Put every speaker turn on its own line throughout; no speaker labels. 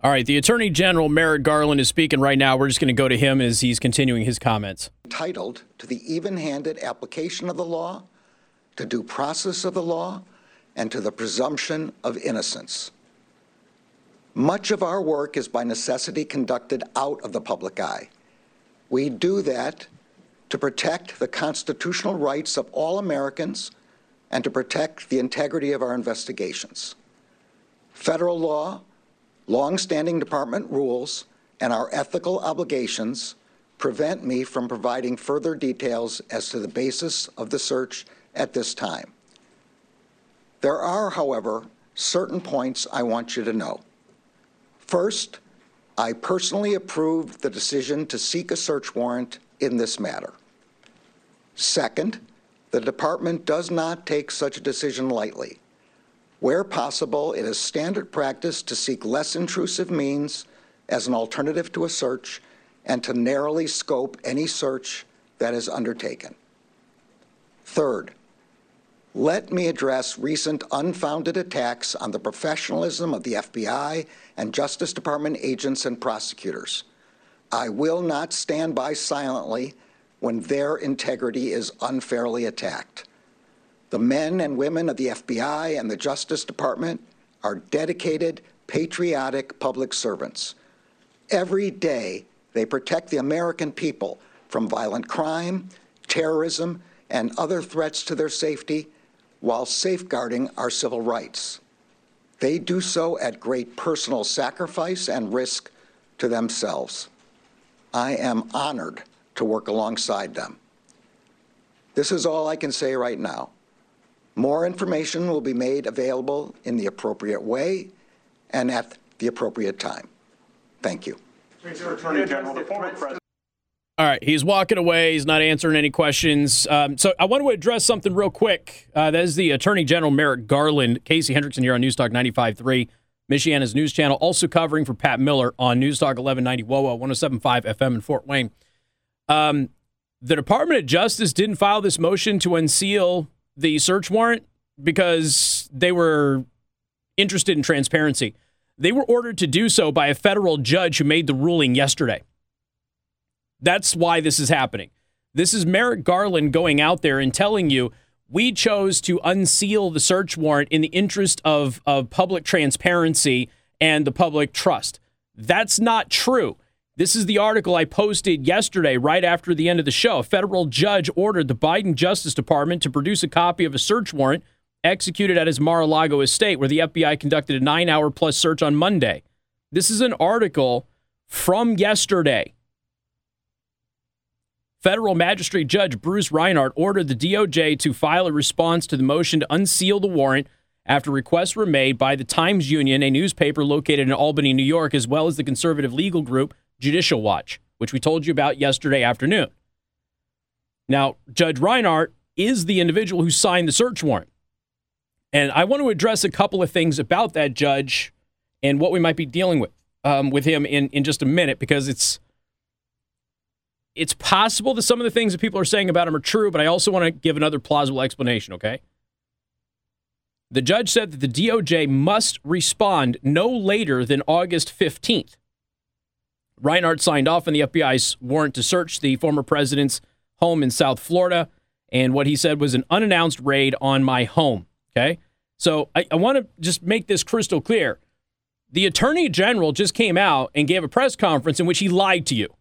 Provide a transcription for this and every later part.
All right, the Attorney General Merrick Garland is speaking right now. We're just going to go to him as he's continuing his comments.
Entitled to the even handed application of the law, to due process of the law, and to the presumption of innocence. Much of our work is by necessity conducted out of the public eye. We do that to protect the constitutional rights of all Americans and to protect the integrity of our investigations. Federal law Long-standing department rules and our ethical obligations prevent me from providing further details as to the basis of the search at this time. There are, however, certain points I want you to know. First, I personally approved the decision to seek a search warrant in this matter. Second, the department does not take such a decision lightly. Where possible, it is standard practice to seek less intrusive means as an alternative to a search and to narrowly scope any search that is undertaken. Third, let me address recent unfounded attacks on the professionalism of the FBI and Justice Department agents and prosecutors. I will not stand by silently when their integrity is unfairly attacked. The men and women of the FBI and the Justice Department are dedicated, patriotic public servants. Every day, they protect the American people from violent crime, terrorism, and other threats to their safety while safeguarding our civil rights. They do so at great personal sacrifice and risk to themselves. I am honored to work alongside them. This is all I can say right now. More information will be made available in the appropriate way and at the appropriate time. Thank you. Attorney General,
the former president. All right, he's walking away. He's not answering any questions. Um, so I want to address something real quick. Uh, that is the Attorney General Merrick Garland. Casey Hendrickson here on News Talk 95.3, Michiana's news channel. Also covering for Pat Miller on News Talk 1190 WOWO 107.5 FM in Fort Wayne. Um, the Department of Justice didn't file this motion to unseal the search warrant because they were interested in transparency. They were ordered to do so by a federal judge who made the ruling yesterday. That's why this is happening. This is Merrick Garland going out there and telling you we chose to unseal the search warrant in the interest of, of public transparency and the public trust. That's not true. This is the article I posted yesterday, right after the end of the show. A federal judge ordered the Biden Justice Department to produce a copy of a search warrant executed at his Mar a Lago estate, where the FBI conducted a nine hour plus search on Monday. This is an article from yesterday. Federal Magistrate Judge Bruce Reinhart ordered the DOJ to file a response to the motion to unseal the warrant after requests were made by the Times Union, a newspaper located in Albany, New York, as well as the conservative legal group Judicial Watch, which we told you about yesterday afternoon. Now, Judge Reinhart is the individual who signed the search warrant. And I want to address a couple of things about that judge and what we might be dealing with um, with him in, in just a minute because it's it's possible that some of the things that people are saying about him are true, but I also want to give another plausible explanation, okay? The judge said that the DOJ must respond no later than August 15th. Reinhart signed off on the FBI's warrant to search the former president's home in South Florida, and what he said was an unannounced raid on my home. Okay. So I, I want to just make this crystal clear. The attorney general just came out and gave a press conference in which he lied to you.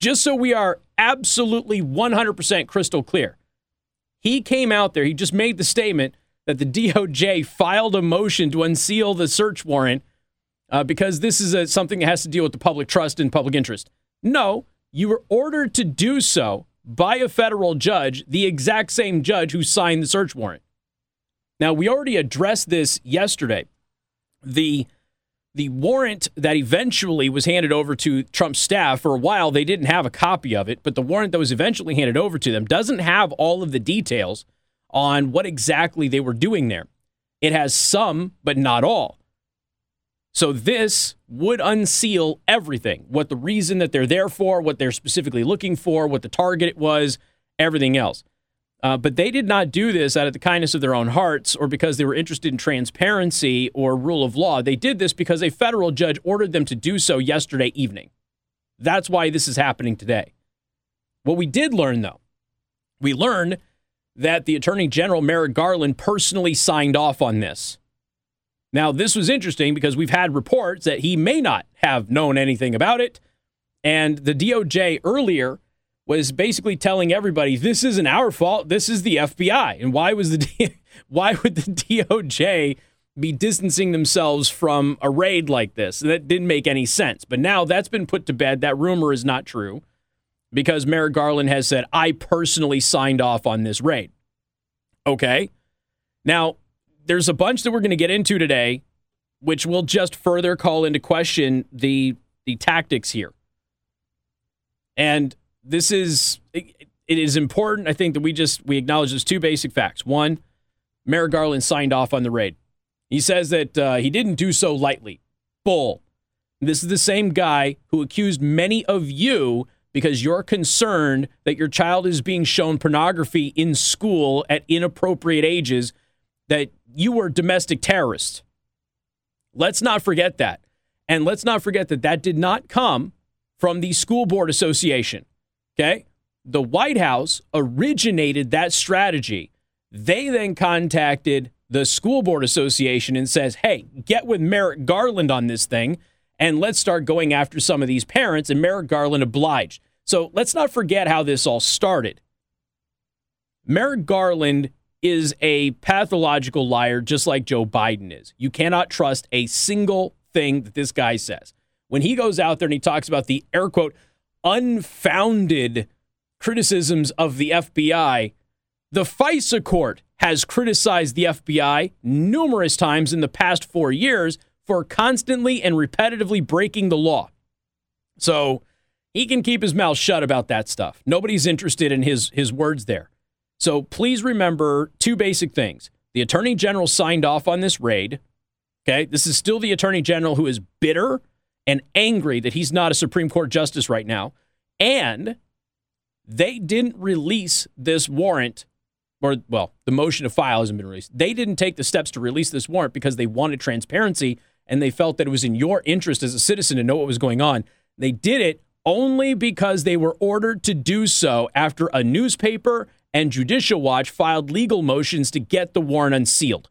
Just so we are absolutely 100% crystal clear. He came out there, he just made the statement that the DOJ filed a motion to unseal the search warrant uh, because this is a, something that has to deal with the public trust and public interest. No, you were ordered to do so by a federal judge, the exact same judge who signed the search warrant. Now, we already addressed this yesterday. The the warrant that eventually was handed over to Trump's staff for a while, they didn't have a copy of it, but the warrant that was eventually handed over to them doesn't have all of the details on what exactly they were doing there. It has some, but not all. So this would unseal everything what the reason that they're there for, what they're specifically looking for, what the target was, everything else. Uh, but they did not do this out of the kindness of their own hearts or because they were interested in transparency or rule of law. They did this because a federal judge ordered them to do so yesterday evening. That's why this is happening today. What we did learn, though, we learned that the Attorney General, Merrick Garland, personally signed off on this. Now, this was interesting because we've had reports that he may not have known anything about it. And the DOJ earlier was basically telling everybody this isn't our fault. This is the FBI. And why was the D- why would the DOJ be distancing themselves from a raid like this? That didn't make any sense. But now that's been put to bed. That rumor is not true because Merrick Garland has said I personally signed off on this raid. Okay. Now, there's a bunch that we're going to get into today which will just further call into question the the tactics here. And this is it, it is important. I think that we just we acknowledge those two basic facts. One, Merrick Garland signed off on the raid. He says that uh, he didn't do so lightly. Bull. This is the same guy who accused many of you because you're concerned that your child is being shown pornography in school at inappropriate ages, that you were domestic terrorists. Let's not forget that. And let's not forget that that did not come from the School Board Association. Okay. The White House originated that strategy. They then contacted the School Board Association and says, "Hey, get with Merrick Garland on this thing and let's start going after some of these parents." And Merrick Garland obliged. So let's not forget how this all started. Merrick Garland is a pathological liar, just like Joe Biden is. You cannot trust a single thing that this guy says. When he goes out there and he talks about the air quote unfounded criticisms of the FBI, the FISA court has criticized the FBI numerous times in the past four years for constantly and repetitively breaking the law. So he can keep his mouth shut about that stuff. Nobody's interested in his, his words there. So please remember two basic things. The Attorney General signed off on this raid. Okay. This is still the Attorney General who is bitter and angry that he's not a Supreme Court justice right now. And they didn't release this warrant, or, well, the motion to file hasn't been released. They didn't take the steps to release this warrant because they wanted transparency and they felt that it was in your interest as a citizen to know what was going on. They did it only because they were ordered to do so after a newspaper and Judicial Watch filed legal motions to get the warrant unsealed.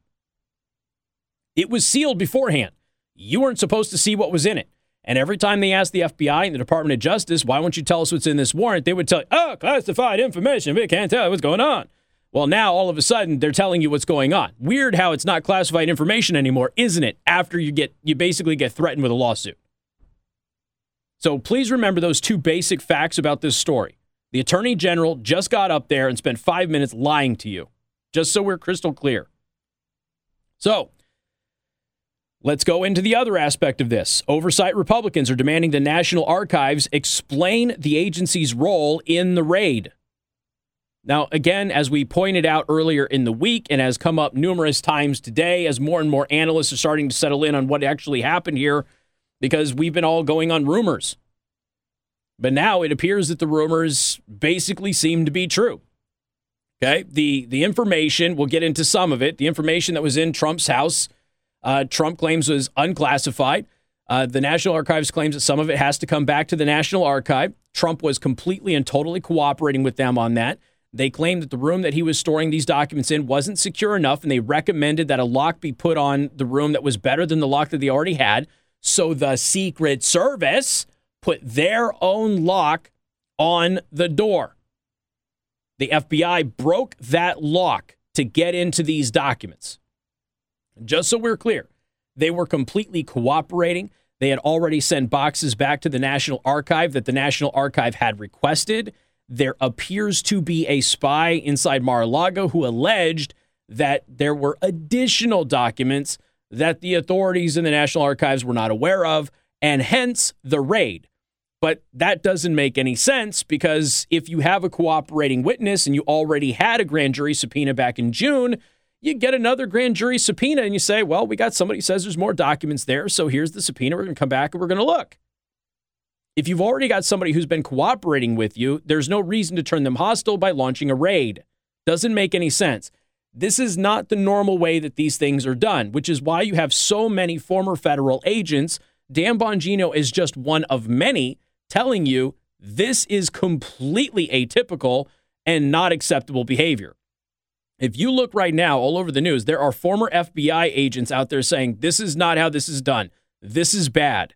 It was sealed beforehand. You weren't supposed to see what was in it. And every time they asked the FBI and the Department of Justice, why won't you tell us what's in this warrant? They would tell you, oh, classified information. We can't tell you what's going on. Well, now all of a sudden they're telling you what's going on. Weird how it's not classified information anymore, isn't it? After you get you basically get threatened with a lawsuit. So please remember those two basic facts about this story. The Attorney General just got up there and spent five minutes lying to you, just so we're crystal clear. So, Let's go into the other aspect of this. Oversight Republicans are demanding the National Archives explain the agency's role in the raid. Now, again, as we pointed out earlier in the week and has come up numerous times today, as more and more analysts are starting to settle in on what actually happened here, because we've been all going on rumors. But now it appears that the rumors basically seem to be true. Okay, the the information we'll get into some of it. The information that was in Trump's house uh, Trump claims was unclassified. Uh, the National Archives claims that some of it has to come back to the National Archive. Trump was completely and totally cooperating with them on that. They claimed that the room that he was storing these documents in wasn't secure enough, and they recommended that a lock be put on the room that was better than the lock that they already had. So the Secret Service put their own lock on the door. The FBI broke that lock to get into these documents. Just so we're clear, they were completely cooperating. They had already sent boxes back to the National Archive that the National Archive had requested. There appears to be a spy inside Mar a Lago who alleged that there were additional documents that the authorities in the National Archives were not aware of, and hence the raid. But that doesn't make any sense because if you have a cooperating witness and you already had a grand jury subpoena back in June, you get another grand jury subpoena and you say, well, we got somebody says there's more documents there, so here's the subpoena. We're going to come back and we're going to look. If you've already got somebody who's been cooperating with you, there's no reason to turn them hostile by launching a raid. Doesn't make any sense. This is not the normal way that these things are done, which is why you have so many former federal agents. Dan Bongino is just one of many telling you this is completely atypical and not acceptable behavior. If you look right now all over the news, there are former FBI agents out there saying this is not how this is done. This is bad.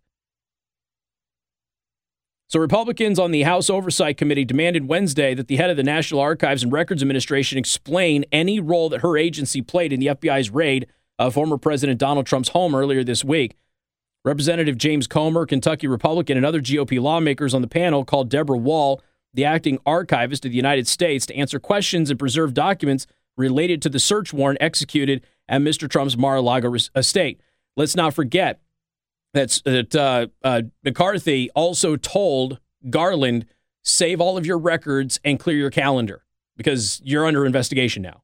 So, Republicans on the House Oversight Committee demanded Wednesday that the head of the National Archives and Records Administration explain any role that her agency played in the FBI's raid of former President Donald Trump's home earlier this week. Representative James Comer, Kentucky Republican, and other GOP lawmakers on the panel called Debra Wall, the acting archivist of the United States, to answer questions and preserve documents related to the search warrant executed at Mr. Trump's Mar a Lago estate. Let's not forget that's, that uh, uh, McCarthy also told Garland, save all of your records and clear your calendar because you're under investigation now.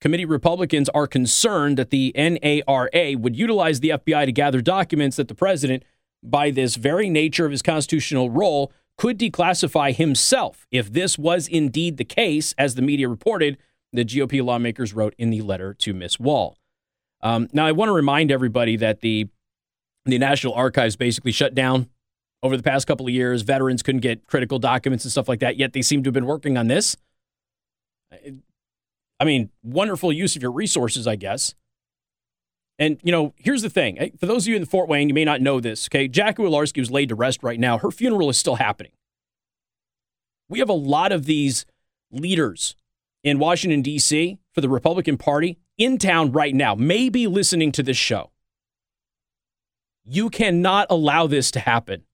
Committee Republicans are concerned that the NARA would utilize the FBI to gather documents that the president, by this very nature of his constitutional role, could declassify himself if this was indeed the case, as the media reported, the GOP lawmakers wrote in the letter to Miss Wall. Um, now, I want to remind everybody that the the National Archives basically shut down over the past couple of years. Veterans couldn't get critical documents and stuff like that. Yet they seem to have been working on this. I mean, wonderful use of your resources, I guess. And, you know, here's the thing. For those of you in Fort Wayne, you may not know this, okay? Jackie Walorski was laid to rest right now. Her funeral is still happening. We have a lot of these leaders in Washington, D.C. for the Republican Party in town right now, maybe listening to this show. You cannot allow this to happen.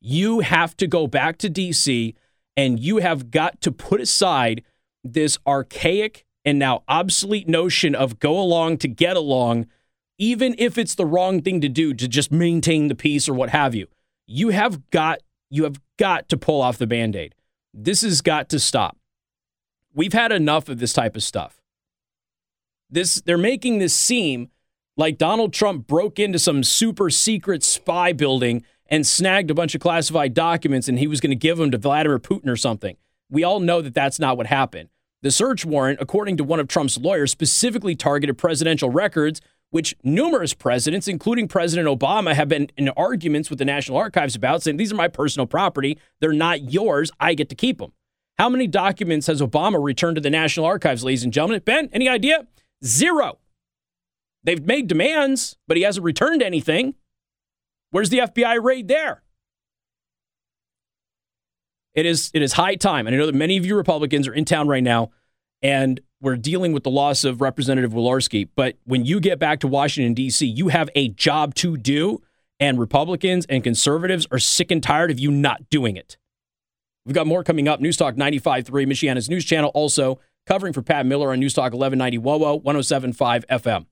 You have to go back to D.C. and you have got to put aside this archaic and now obsolete notion of go along to get along, even if it's the wrong thing to do to just maintain the peace or what have you. You have got you have got to pull off the band-aid. This has got to stop. We've had enough of this type of stuff. This they're making this seem like Donald Trump broke into some super secret spy building and snagged a bunch of classified documents and he was going to give them to Vladimir Putin or something. We all know that that's not what happened. The search warrant, according to one of Trump's lawyers, specifically targeted presidential records, which numerous presidents, including President Obama, have been in arguments with the National Archives about, saying these are my personal property. They're not yours. I get to keep them. How many documents has Obama returned to the National Archives, ladies and gentlemen? Ben, any idea? Zero. They've made demands, but he hasn't returned anything. Where's the FBI raid there? It is it is high time, and I know that many of you Republicans are in town right now, and we're dealing with the loss of Representative Walorski. But when you get back to Washington D.C., you have a job to do, and Republicans and conservatives are sick and tired of you not doing it. We've got more coming up. News Talk 95.3, Michiana's news channel, also covering for Pat Miller on News Talk 1190 WOWO 107.5 FM.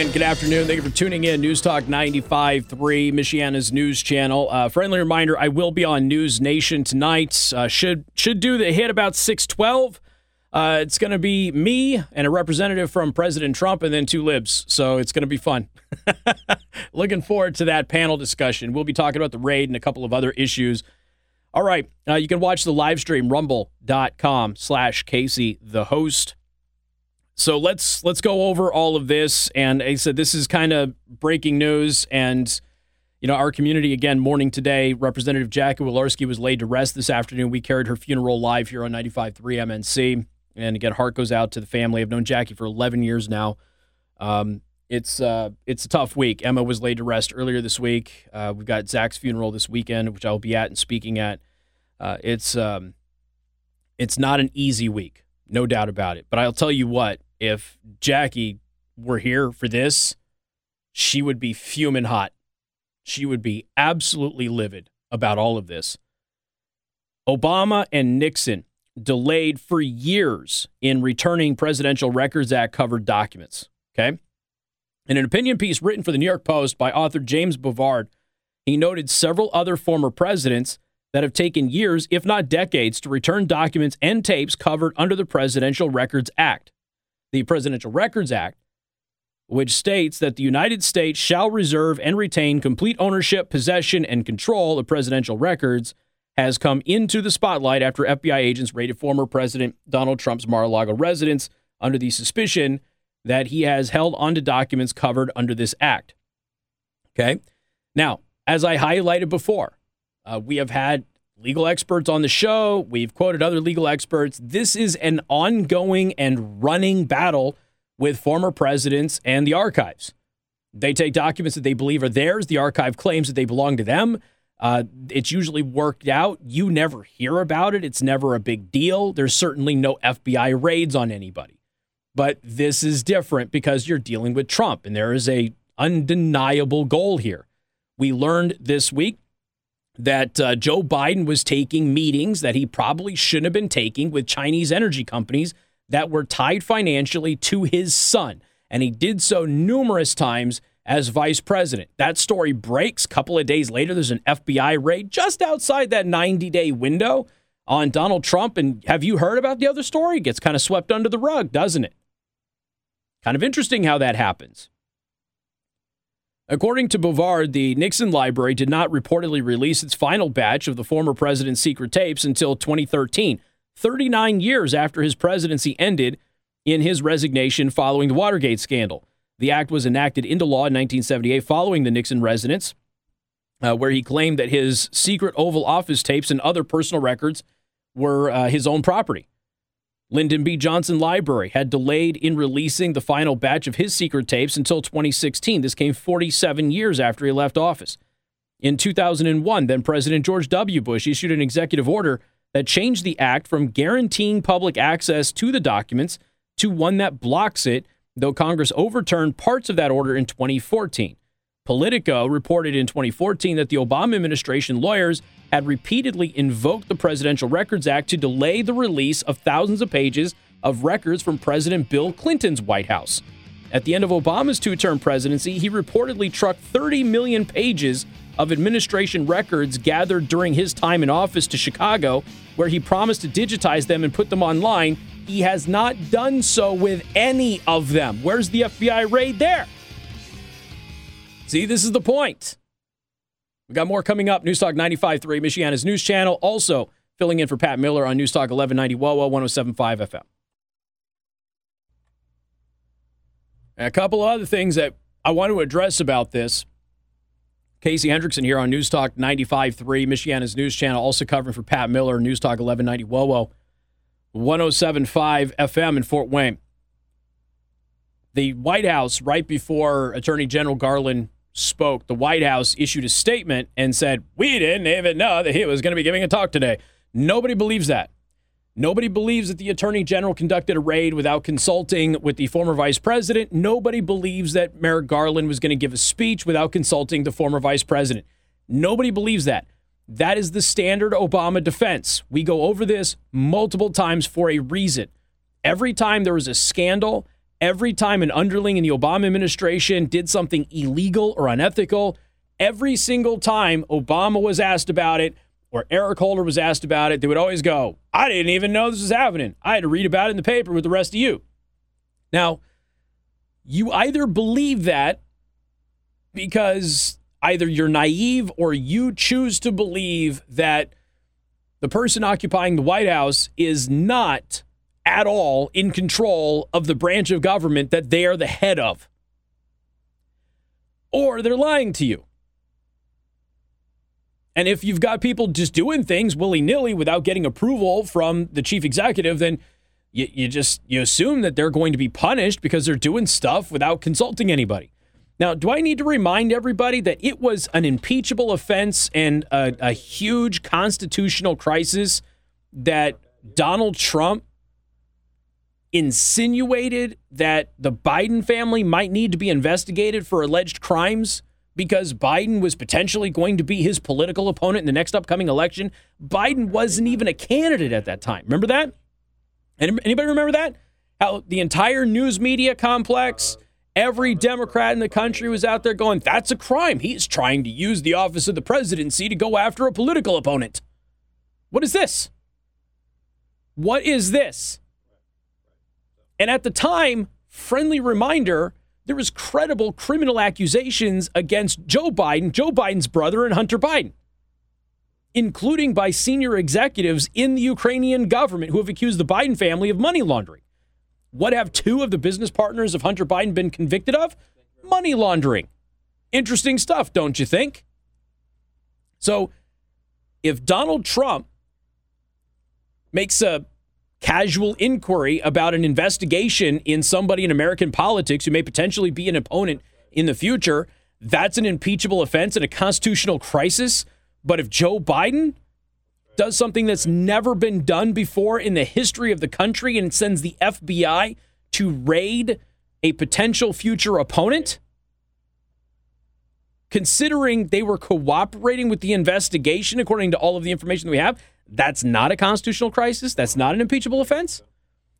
And good afternoon. Thank you for tuning in. News Talk 95.3, Michiana's news channel. Uh, friendly reminder, I will be on News Nation tonight. Uh, should should do the hit about 612. Uh, it's going to be me and a representative from President Trump and then two libs. So it's going to be fun. Looking forward to that panel discussion. We'll be talking about the raid and a couple of other issues. All right. Uh, you can watch the live stream, rumble.com slash Casey, the host. So let's let's go over all of this. And I said this is kind of breaking news, and you know our community again mourning today. Representative Jackie Walorski was laid to rest this afternoon. We carried her funeral live here on 95.3 MNC, and again, heart goes out to the family. I've known Jackie for 11 years now. Um, it's uh, it's a tough week. Emma was laid to rest earlier this week. Uh, we've got Zach's funeral this weekend, which I'll be at and speaking at. Uh, it's um, it's not an easy week, no doubt about it. But I'll tell you what, if Jackie were here for this, she would be fuming hot. She would be absolutely livid about all of this. Obama and Nixon delayed for years in returning Presidential Records Act covered documents. Okay. In an opinion piece written for the New York Post by author James Bovard, he noted several other former presidents that have taken years, if not decades, to return documents and tapes covered under the Presidential Records Act. The Presidential Records Act, which states that the United States shall reserve and retain complete ownership, possession, and control of presidential records, has come into the spotlight after FBI agents raided former President Donald Trump's Mar a Lago residence under the suspicion that he has held onto documents covered under this act. Okay. Now, as I highlighted before, uh, we have had legal experts on the show. We've quoted other legal experts. This is an ongoing and running battle with former presidents and the archives. They take documents that they believe are theirs. The archive claims that they belong to them. Uh, it's usually worked out. You never hear about it. It's never a big deal. There's certainly no FBI raids on anybody. But this is different because you're dealing with Trump, and there is a undeniable goal here. We learned this week that uh, Joe Biden was taking meetings that he probably shouldn't have been taking with Chinese energy companies that were tied financially to his son. And he did so numerous times as vice president. That story breaks. A couple of days later, there's an FBI raid just outside that 90 day window on Donald Trump. And have you heard about the other story? It gets kind of swept under the rug, doesn't it? Kind of interesting how that happens. According to Bovard, the Nixon Library did not reportedly release its final batch of the former president's secret tapes until 2013, 39 years after his presidency ended in his resignation following the Watergate scandal. The act was enacted into law in 1978 following the Nixon residence, uh, where he claimed that his secret Oval Office tapes and other personal records were uh, his own property. Lyndon B. Johnson Library had delayed in releasing the final batch of his secret tapes until 2016. This came 47 years after he left office. In 2001, then President George W. Bush issued an executive order that changed the act from guaranteeing public access to the documents to one that blocks it, though Congress overturned parts of that order in 2014. Politico reported in 2014 that the Obama administration lawyers had repeatedly invoked the Presidential Records Act to delay the release of thousands of pages of records from President Bill Clinton's White House. At the end of Obama's two term presidency, he reportedly trucked 30 million pages of administration records gathered during his time in office to Chicago, where he promised to digitize them and put them online. He has not done so with any of them. Where's the FBI raid there? See, this is the point. We got more coming up. Newstalk 95.3, Michiana's news channel. Also filling in for Pat Miller on Newstalk 1190 WOWO 1075 FM. And a couple of other things that I want to address about this. Casey Hendrickson here on Newstalk 95.3, Michiana's news channel, also covering for Pat Miller, Newstalk 1190 WOWO 1075 FM in Fort Wayne. The White House, right before Attorney General Garland spoke, the White House issued a statement and said, We didn't even know that he was going to be giving a talk today. Nobody believes that. Nobody believes that the Attorney General conducted a raid without consulting with the former Vice President. Nobody believes that Merrick Garland was going to give a speech without consulting the former Vice President. Nobody believes that. That is the standard Obama defense. We go over this multiple times for a reason. Every time there was a scandal, Every time an underling in the Obama administration did something illegal or unethical, every single time Obama was asked about it or Eric Holder was asked about it, they would always go, I didn't even know this was happening. I had to read about it in the paper with the rest of you. Now, you either believe that because either you're naive or you choose to believe that the person occupying the White House is not at all in control of the branch of government that they are the head of. Or they're lying to you. And if you've got people just doing things willy nilly without getting approval from the chief executive, then you, you just you assume that they're going to be punished because they're doing stuff without consulting anybody. Now, do I need to remind everybody that it was an impeachable offense and a, a huge constitutional crisis that Donald Trump insinuated that the Biden family might need to be investigated for alleged crimes because Biden was potentially going to be his political opponent in the next upcoming election. Biden wasn't even a candidate at that time. Remember that? Anybody remember that? How the entire news media complex, every Democrat in the country was out there going, that's a crime. He's trying to use the office of the presidency to go after a political opponent. What is this? What is this? And at the time, friendly reminder, there was credible criminal accusations against Joe Biden, Joe Biden's brother, and Hunter Biden, including by senior executives in the Ukrainian government who have accused the Biden family of money laundering. What have two of the business partners of Hunter Biden been convicted of? Money laundering. Interesting stuff, don't you think? So, if Donald Trump makes a casual inquiry about an investigation in somebody in American politics who may potentially be an opponent in the future, that's an impeachable offense and a constitutional crisis. But if Joe Biden does something that's never been done before in the history of the country and sends the FBI to raid a potential future opponent, considering they were cooperating with the investigation according to all of the information that we have, that's not a constitutional crisis. That's not an impeachable offense.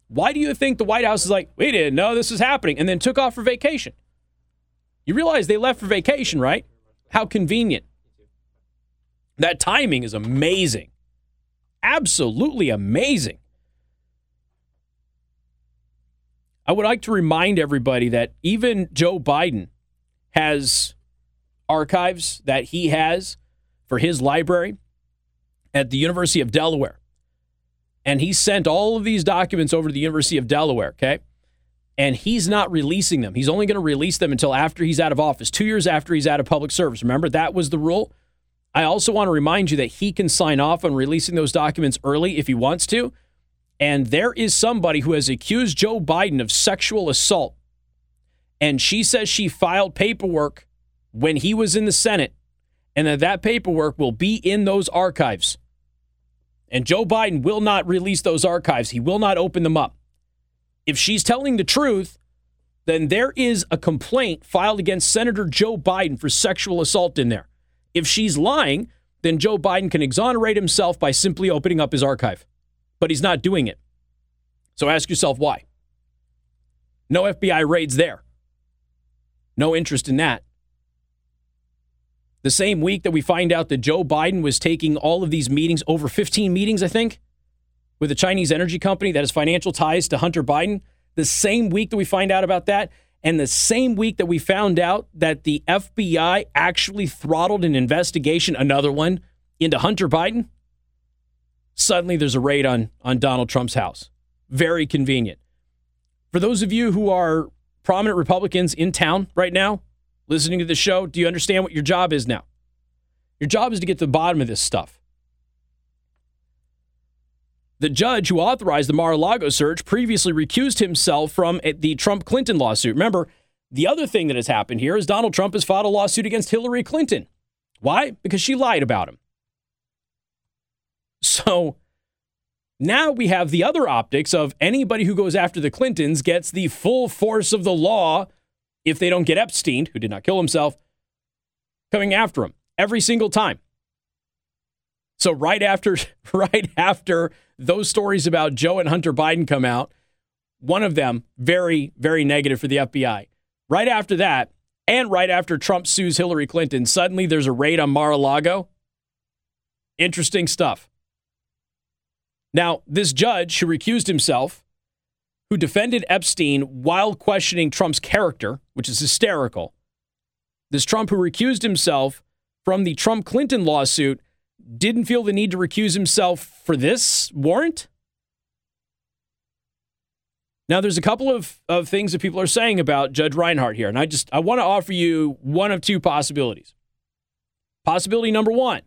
Why do you think the White House is like, we didn't know this was happening, and then took off for vacation? You realize they left for vacation, right? How convenient. That timing is amazing. Absolutely amazing. I would like to remind everybody that even Joe Biden has archives that he has for his library at the University of Delaware. And he sent all of these documents over to the University of Delaware, okay? And he's not releasing them. He's only going to release them until after he's out of office, two years after he's out of public service. Remember, that was the rule. I also want to remind you that he can sign off on releasing those documents early if he wants to. And there is somebody who has accused Joe Biden of sexual assault. And she says she filed paperwork when he was in the Senate and that that paperwork will be in those archives. And Joe Biden will not release those archives. He will not open them up. If she's telling the truth, then there is a complaint filed against Senator Joe Biden for sexual assault in there. If she's lying, then Joe Biden can exonerate himself by simply opening up his archive. But he's not doing it. So ask yourself why. No FBI raids there. No interest in that. The same week that we find out that Joe Biden was taking all of these meetings, over 15 meetings, I think, with a Chinese energy company that has financial ties to Hunter Biden, the same week that we find out about that, and the same week that we found out that the FBI actually throttled an investigation, another one, into Hunter Biden, suddenly there's a raid on, on Donald Trump's house. Very convenient. For those of you who are prominent Republicans in town right now, listening to the show, do you understand what your job is now? Your job is to get to the bottom of this stuff. The judge who authorized the Mar a Lago search previously recused himself from the Trump Clinton lawsuit. Remember, the other thing that has happened here is Donald Trump has filed a lawsuit against Hillary Clinton. Why? Because she lied about him. So now we have the other optics of anybody who goes after the Clintons gets the full force of the law if they don't get Epstein, who did not kill himself, coming after him every single time. So right after right after those stories about Joe and Hunter Biden come out, one of them very very negative for the FBI. Right after that, and right after Trump sues Hillary Clinton, suddenly there's a raid on Mar-a-Lago. Interesting stuff. Now, this judge who recused himself who defended Epstein while questioning Trump's character, which is hysterical. This Trump who recused himself from the Trump Clinton lawsuit didn't feel the need to recuse himself for this warrant? Now, there's a couple of, of things that people are saying about Judge Reinhart here, and I just I want to offer you one of two possibilities. Possibility number one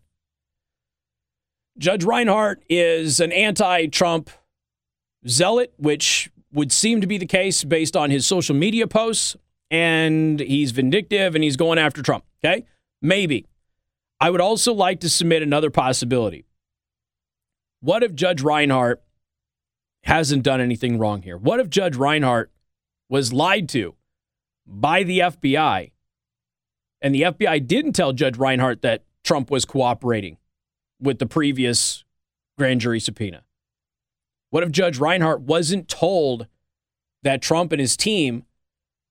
Judge Reinhart is an anti Trump zealot, which would seem to be the case based on his social media posts, and he's vindictive and he's going after Trump. Okay? Maybe. I would also like to submit another possibility. What if Judge Reinhart hasn't done anything wrong here? What if Judge Reinhart was lied to by the FBI and the FBI didn't tell Judge Reinhart that Trump was cooperating with the previous grand jury subpoena? What if Judge Reinhart wasn't told that Trump and his team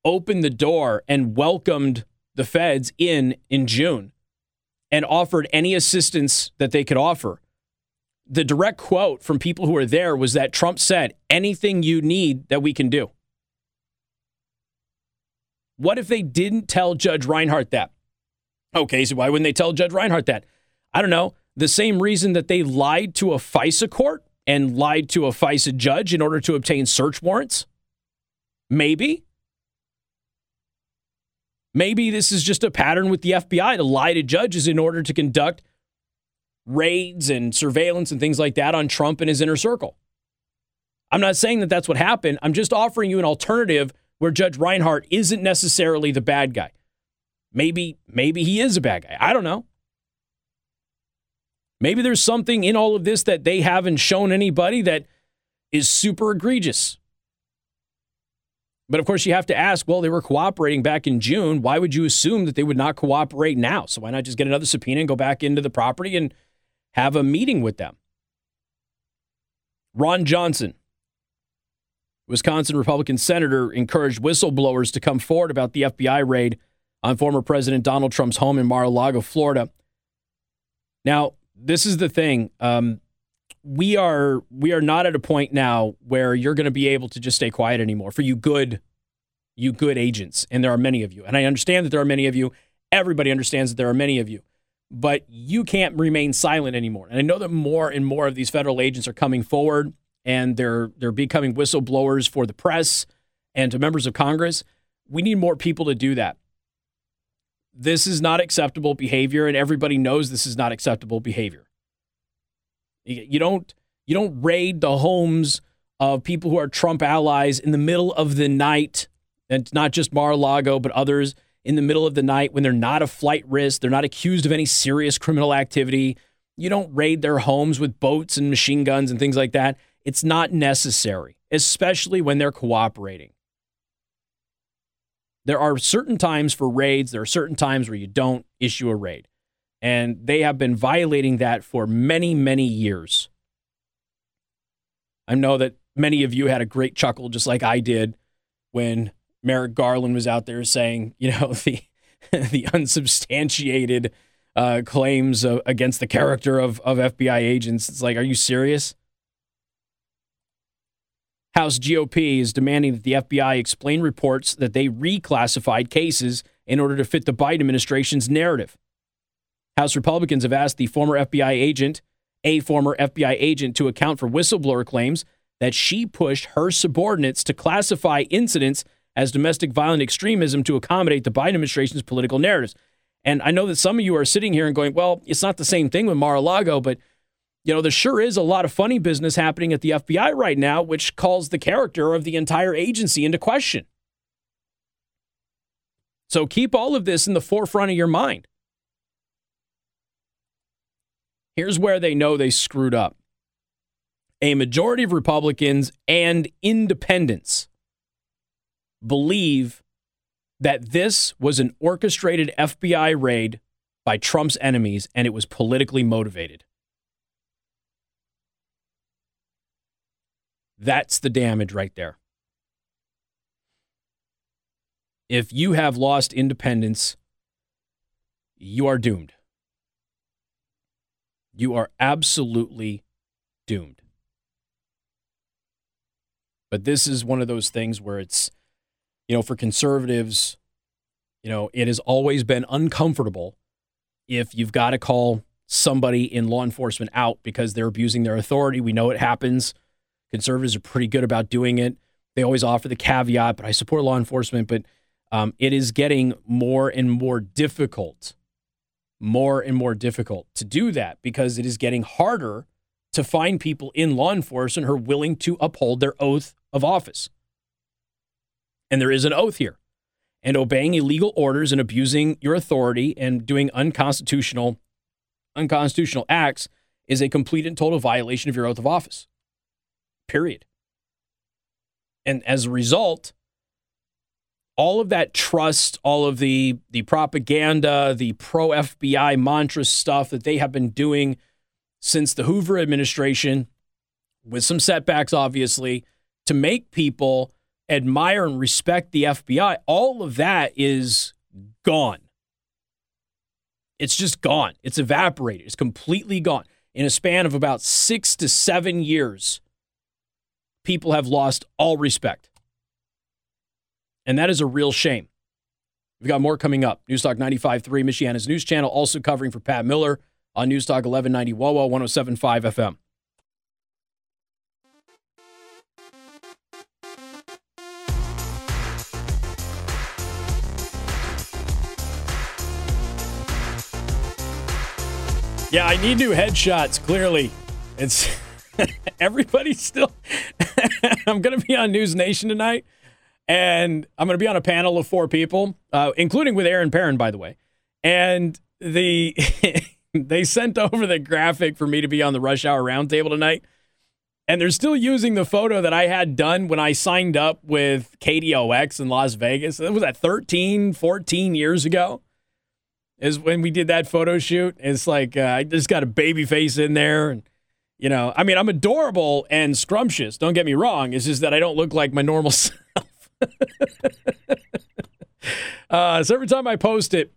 opened the door and welcomed the feds in in June and offered any assistance that they could offer? the direct quote from people who were there was that Trump said, anything you need that we can do. What if they didn't tell Judge Reinhart that? Oh, okay, so why wouldn't they tell Judge Reinhart that? I don't know. The same reason that they lied to a FISA court and lied to a FISA judge in order to obtain search warrants? Maybe. Maybe this is just a pattern with the FBI to lie to judges in order to conduct raids and surveillance and things like that on Trump and his inner circle. I'm not saying that that's what happened. I'm just offering you an alternative where Judge Reinhart isn't necessarily the bad guy. Maybe maybe he is a bad guy. I don't know. Maybe there's something in all of this that they haven't shown anybody that is super egregious. But of course, you have to ask well, they were cooperating back in June. Why would you assume that they would not cooperate now? So why not just get another subpoena and go back into the property and have a meeting with them? Ron Johnson, Wisconsin Republican senator encouraged whistleblowers to come forward about the FBI raid on former President Donald Trump's home in Mar a Lago, Florida. Now, this is the thing. Um, we are we are not at a point now where you're going to be able to just stay quiet anymore for you good you good agents and there are many of you and i understand that there are many of you everybody understands that there are many of you but you can't remain silent anymore and i know that more and more of these federal agents are coming forward and they're they're becoming whistleblowers for the press and to members of Congress. We need more people to do that. This is not acceptable behavior, and everybody knows this is not acceptable behavior. You don't you don't raid the homes of people who are Trump allies in the middle of the night, and not just Mar-a-Lago, but others in the middle of the night when they're not a flight risk, they're not accused of any serious criminal activity. You don't raid their homes with boats and machine guns and things like that. It's not necessary, especially when they're cooperating. There are certain times for raids, there are certain times where you don't issue a raid. And they have been violating that for many, many years. I know that many of you had a great chuckle, just like I did, when Merrick Garland was out there saying, you know, the the unsubstantiated uh, claims of, against the character of, of FBI agents. It's like, are you serious? House GOP is demanding that the FBI explain reports that they reclassified cases in order to fit the Biden administration's narrative. House Republicans have asked the former FBI agent, a former FBI agent, to account for whistleblower claims that she pushed her subordinates to classify incidents as domestic violent extremism to accommodate the Biden administration's political narratives. And I know that some of you are sitting here and going, well, it's not the same thing with Mar a Lago, but you know, there sure is a lot of funny business happening at the FBI right now, which calls the character of the entire agency into question. So keep all of this in the forefront of your mind. Here's where they know they screwed up a majority of Republicans and independents believe that this was an orchestrated FBI raid by Trump's enemies and it was politically motivated. That's the damage right there. If you have lost independents, you are doomed. You are absolutely doomed. But this is one of those things where it's, you know, for conservatives, you know, it has always been uncomfortable if you've got to call somebody in law enforcement out because they're abusing their authority. We know it happens. Conservatives are pretty good about doing it. They always offer the caveat, but I support law enforcement. But um, it is getting more and more difficult, more and more difficult to do that because it is getting harder to find people in law enforcement who are willing to uphold their oath of office. And there is an oath here. And obeying illegal orders and abusing your authority and doing unconstitutional unconstitutional acts is a complete and total violation of your oath of office period. And as a result, all of that trust, all of the the propaganda, the pro FBI mantra stuff that they have been doing since the Hoover administration, with some setbacks, obviously, to make people admire and respect the FBI, all of that is gone. It's just gone. It's evaporated. It's completely gone. in a span of about six to seven years, people have lost all respect. And that is a real shame. We've got more coming up. Newstalk 95.3, Michiana's news channel, also covering for Pat Miller on Newstalk 1190 WOWO 1075 FM. Yeah, I need new headshots, clearly. It's everybody's still. I'm going to be on News Nation tonight, and I'm going to be on a panel of four people, uh, including with Aaron Perrin, by the way. And the they sent over the graphic for me to be on the Rush Hour Roundtable tonight, and they're still using the photo that I had done when I signed up with KDOX in Las Vegas. It was that 13, 14 years ago is when we did that photo shoot. It's like uh, I just got a baby face in there, and you know, I mean, I'm adorable and scrumptious. Don't get me wrong. It's just that I don't look like my normal self. uh, so every time I post it,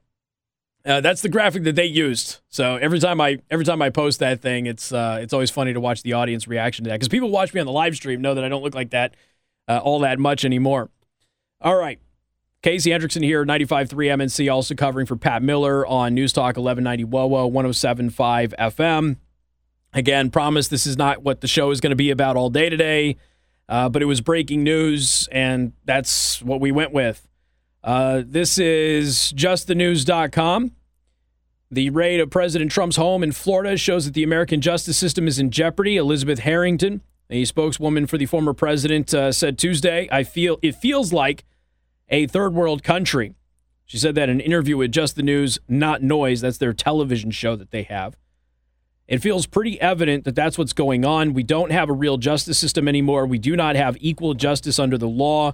uh, that's the graphic that they used. So every time I every time I post that thing, it's uh, it's always funny to watch the audience reaction to that because people watch me on the live stream know that I don't look like that uh, all that much anymore. All right. Casey Hendrickson here, 95.3 MNC, also covering for Pat Miller on News Talk 1190 WOWO, 107.5 FM. Again, promise this is not what the show is going to be about all day today, uh, but it was breaking news, and that's what we went with. Uh, this is justthenews.com. The raid of President Trump's home in Florida shows that the American justice system is in jeopardy. Elizabeth Harrington, a spokeswoman for the former president, uh, said Tuesday, "I feel it feels like." a third world country. She said that in an interview with Just the News, Not Noise. That's their television show that they have. It feels pretty evident that that's what's going on. We don't have a real justice system anymore. We do not have equal justice under the law.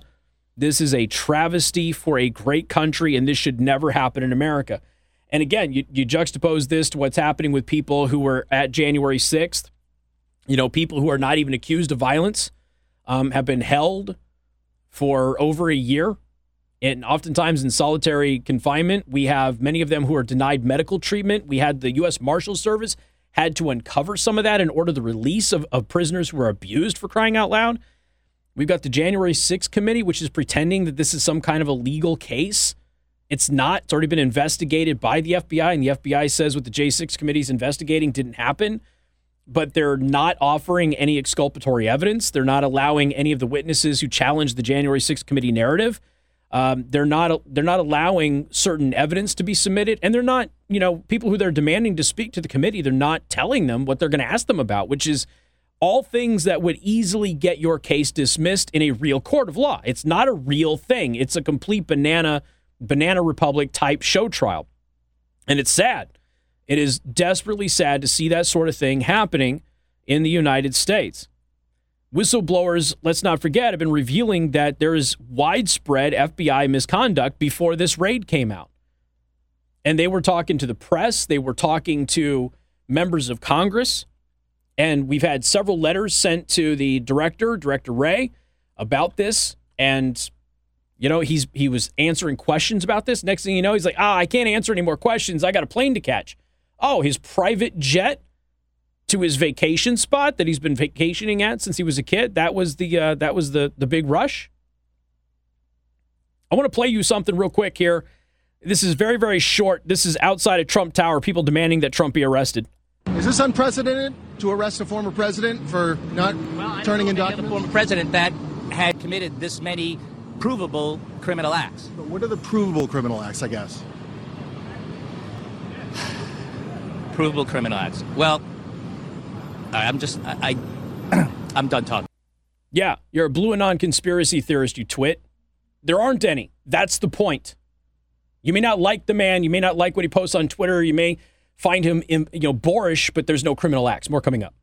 This is a travesty for a great country, and this should never happen in America. And again, you, you juxtapose this to what's happening with people who were at January 6th. You know, people who are not even accused of violence um, have been held for over a year and oftentimes in solitary confinement, we have many of them who are denied medical treatment. We had the U.S. Marshal Service had to uncover some of that and order the release of, of prisoners who were abused for crying out loud. We've got the January 6th committee, which is pretending that this is some kind of a legal case. It's not. It's already been investigated by the FBI, and the FBI says what the J6 committee is investigating didn't happen. But they're not offering any exculpatory evidence. They're not allowing any of the witnesses who challenged the January 6th committee narrative um, they're not they're not allowing certain evidence to be submitted, and they're not you know people who they're demanding to speak to the committee. They're not telling them what they're going to ask them about, which is all things that would easily get your case dismissed in a real court of law. It's not a real thing. It's a complete banana banana republic type show trial, and it's sad. It is desperately sad to see that sort of thing happening in the United States. Whistleblowers, let's not forget, have been revealing that there is widespread FBI misconduct before this raid came out. And they were talking to the press, they were talking to members of Congress, and we've had several letters sent to the director, Director Wray, about this. And you know, he's he was answering questions about this. Next thing you know, he's like, "Ah, I can't answer any more questions. I got a plane to catch." Oh, his private jet to his vacation spot that he's been vacationing at since he was a kid. That was the uh, that was the the big rush. I want to play you something real quick here. This is very very short. This is outside of Trump Tower. People demanding that Trump be arrested.
Is this unprecedented to arrest a former president for not well, turning in documents?
A former president that had committed this many provable criminal acts.
But what are the provable criminal acts? I guess.
provable criminal acts. Well, I'm just I, I I'm done talking.
Yeah, you're a BlueAnon conspiracy theorist, you twit. There aren't any. That's the point. You may not like the man, you may not like what he posts on Twitter, you may find him you know boorish, but there's no criminal acts. More coming up.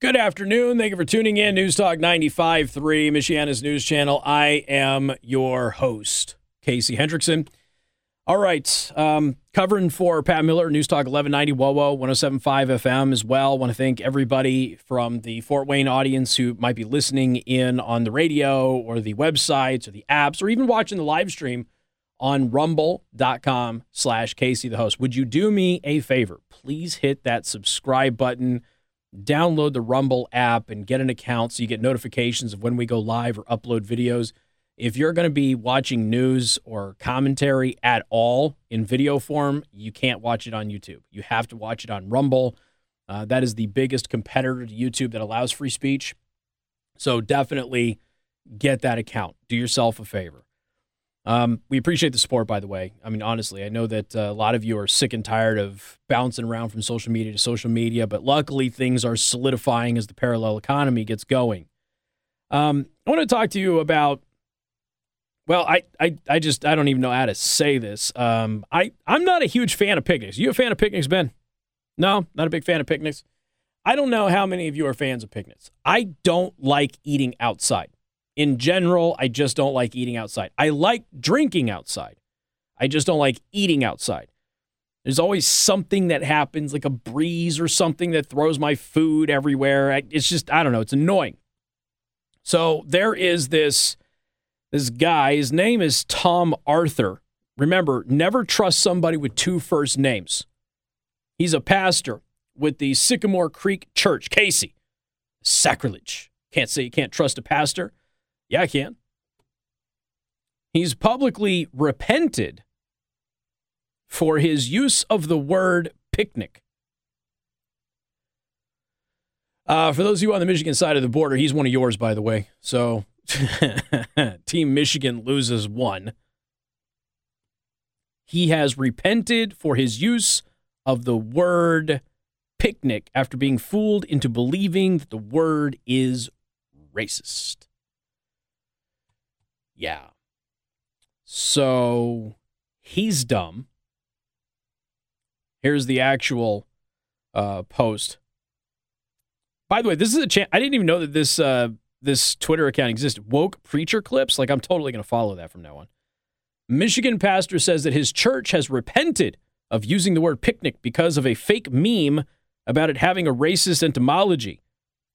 Good afternoon. Thank you for tuning in. News Talk 95.3, Michiana's news channel. I am your host, Casey Hendrickson. All right. Um, covering for Pat Miller, News Talk 1190 WOWO, 1075 FM as well. Want to thank everybody from the Fort Wayne audience who might be listening in on the radio or the websites or the apps or even watching the live stream on rumble.com slash Casey the host. Would you do me a favor? Please hit that subscribe button, download the Rumble app, and get an account so you get notifications of when we go live or upload videos. If you're going to be watching news or commentary at all in video form, you can't watch it on YouTube. You have to watch it on Rumble. Uh, that is the biggest competitor to YouTube that allows free speech. So definitely get that account. Do yourself a favor. Um, we appreciate the support, by the way. I mean, honestly, I know that uh, a lot of you are sick and tired of bouncing around from social media to social media, but luckily things are solidifying as the parallel economy gets going. Um, I want to talk to you about. Well, I, I, I just I don't even know how to say this. Um, I I'm not a huge fan of picnics. You a fan of picnics, Ben? No, not a big fan of picnics. I don't know how many of you are fans of picnics. I don't like eating outside. In general, I just don't like eating outside. I like drinking outside. I just don't like eating outside. There's always something that happens, like a breeze or something that throws my food everywhere. It's just, I don't know, it's annoying. So there is this this guy, his name is Tom Arthur. Remember, never trust somebody with two first names. He's a pastor with the Sycamore Creek Church. Casey, sacrilege. Can't say you can't trust a pastor. Yeah, I can. He's publicly repented for his use of the word picnic. Uh, for those of you on the Michigan side of the border, he's one of yours, by the way. So, Team Michigan loses one. He has repented for his use of the word picnic after being fooled into believing that the word is racist. Yeah. So he's dumb. Here's the actual uh, post. By the way, this is a chance. I didn't even know that this uh, this Twitter account exists, Woke preacher clips. Like I'm totally going to follow that from now on. Michigan pastor says that his church has repented of using the word picnic because of a fake meme about it having a racist etymology.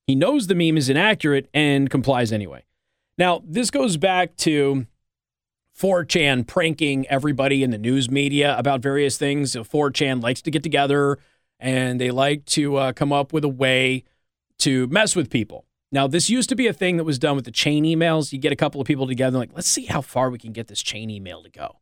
He knows the meme is inaccurate and complies anyway. Now, this goes back to 4chan pranking everybody in the news media about various things. 4chan likes to get together and they like to uh, come up with a way to mess with people. Now, this used to be a thing that was done with the chain emails. You get a couple of people together, like, let's see how far we can get this chain email to go.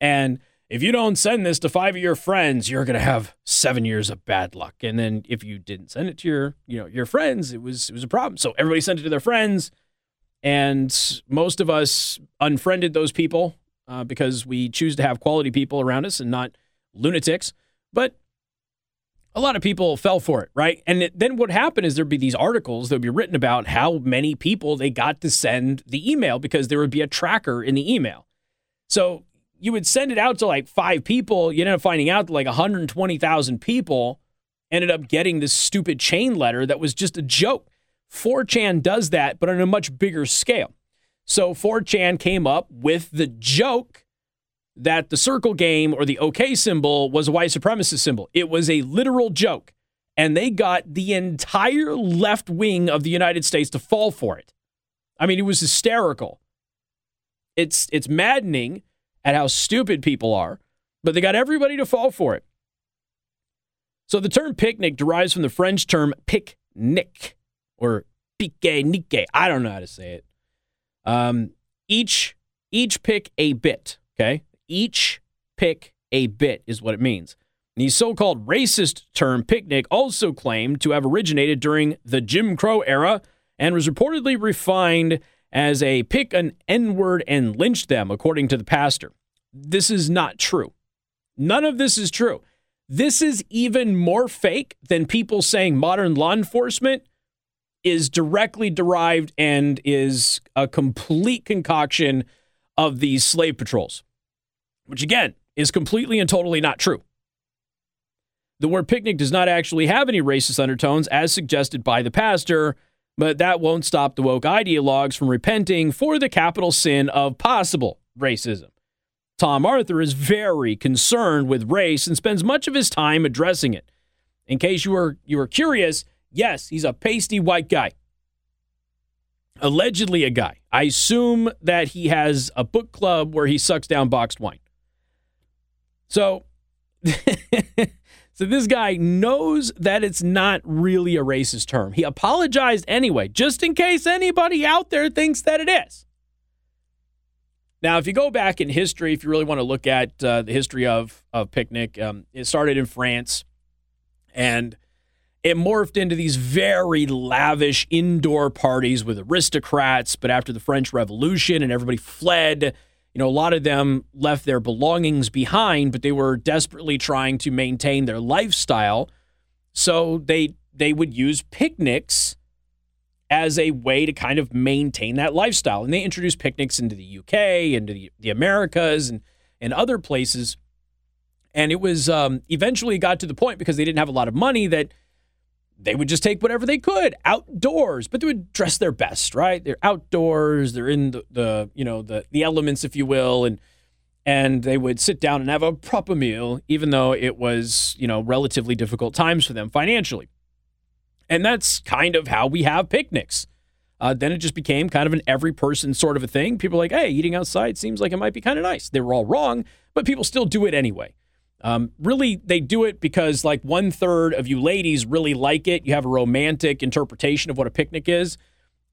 And if you don't send this to five of your friends, you're going to have seven years of bad luck. And then if you didn't send it to your, you know, your friends, it was it was a problem. So everybody sent it to their friends, and most of us unfriended those people uh, because we choose to have quality people around us and not lunatics. But a lot of people fell for it, right? And it, then what happened is there'd be these articles that would be written about how many people they got to send the email because there would be a tracker in the email. So you would send it out to like five people. You end up finding out that like 120,000 people ended up getting this stupid chain letter that was just a joke. 4chan does that, but on a much bigger scale. So 4chan came up with the joke that the circle game or the OK symbol was a white supremacist symbol. It was a literal joke. And they got the entire left wing of the United States to fall for it. I mean, it was hysterical. It's it's maddening at how stupid people are, but they got everybody to fall for it. So the term picnic derives from the French term picnic or pique nique. I don't know how to say it. Um, each each pick a bit. Okay, each pick a bit is what it means. The so called racist term picnic also claimed to have originated during the Jim Crow era and was reportedly refined as a pick an N word and lynch them, according to the pastor. This is not true. None of this is true. This is even more fake than people saying modern law enforcement is directly derived and is a complete concoction of these slave patrols which again is completely and totally not true. The word picnic does not actually have any racist undertones as suggested by the pastor, but that won't stop the woke ideologues from repenting for the capital sin of possible racism. Tom Arthur is very concerned with race and spends much of his time addressing it. In case you were you were curious, yes, he's a pasty white guy. allegedly a guy. I assume that he has a book club where he sucks down boxed wine. So, so this guy knows that it's not really a racist term. He apologized anyway, just in case anybody out there thinks that it is. Now, if you go back in history, if you really want to look at uh, the history of of picnic, um, it started in France, and it morphed into these very lavish indoor parties with aristocrats. But after the French Revolution and everybody fled, you know, a lot of them left their belongings behind, but they were desperately trying to maintain their lifestyle. So they they would use picnics as a way to kind of maintain that lifestyle. And they introduced picnics into the UK, into the, the Americas, and, and other places. And it was um, eventually got to the point because they didn't have a lot of money that they would just take whatever they could outdoors, but they would dress their best, right? They're outdoors, they're in the, the you know the the elements, if you will, and and they would sit down and have a proper meal, even though it was you know relatively difficult times for them financially. And that's kind of how we have picnics. Uh, then it just became kind of an every person sort of a thing. People like, hey, eating outside seems like it might be kind of nice. They were all wrong, but people still do it anyway. Um, really, they do it because like one third of you ladies really like it. You have a romantic interpretation of what a picnic is.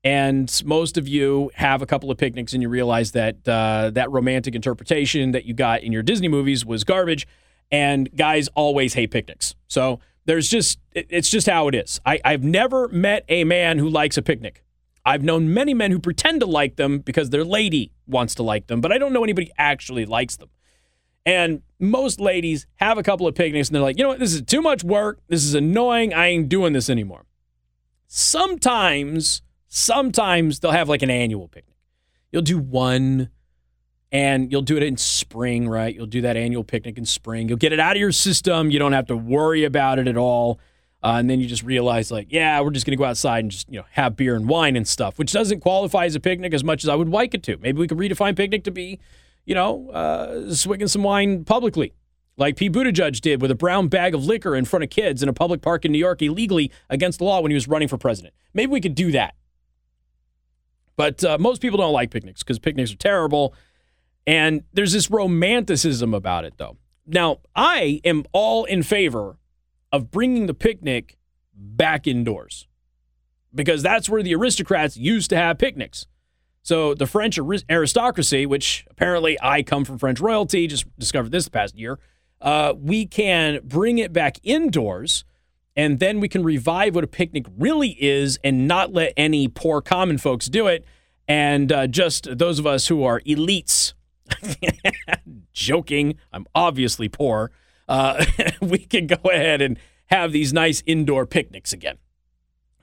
And most of you have a couple of picnics and you realize that uh, that romantic interpretation that you got in your Disney movies was garbage. And guys always hate picnics. So there's just, it's just how it is. I, I've never met a man who likes a picnic. I've known many men who pretend to like them because their lady wants to like them, but I don't know anybody actually likes them. And most ladies have a couple of picnics and they're like, you know what, this is too much work. This is annoying. I ain't doing this anymore. Sometimes, sometimes they'll have like an annual picnic. You'll do one and you'll do it in spring, right? You'll do that annual picnic in spring. You'll get it out of your system. You don't have to worry about it at all. Uh, and then you just realize, like, yeah, we're just going to go outside and just, you know, have beer and wine and stuff, which doesn't qualify as a picnic as much as I would like it to. Maybe we could redefine picnic to be you know, uh, swigging some wine publicly, like Pete Buttigieg did with a brown bag of liquor in front of kids in a public park in New York illegally against the law when he was running for president. Maybe we could do that. But uh, most people don't like picnics because picnics are terrible. And there's this romanticism about it, though. Now, I am all in favor of bringing the picnic back indoors because that's where the aristocrats used to have picnics. So the French aristocracy, which apparently I come from French royalty, just discovered this past year, uh, we can bring it back indoors and then we can revive what a picnic really is and not let any poor common folks do it. And uh, just those of us who are elites, joking, I'm obviously poor, uh, we can go ahead and have these nice indoor picnics again.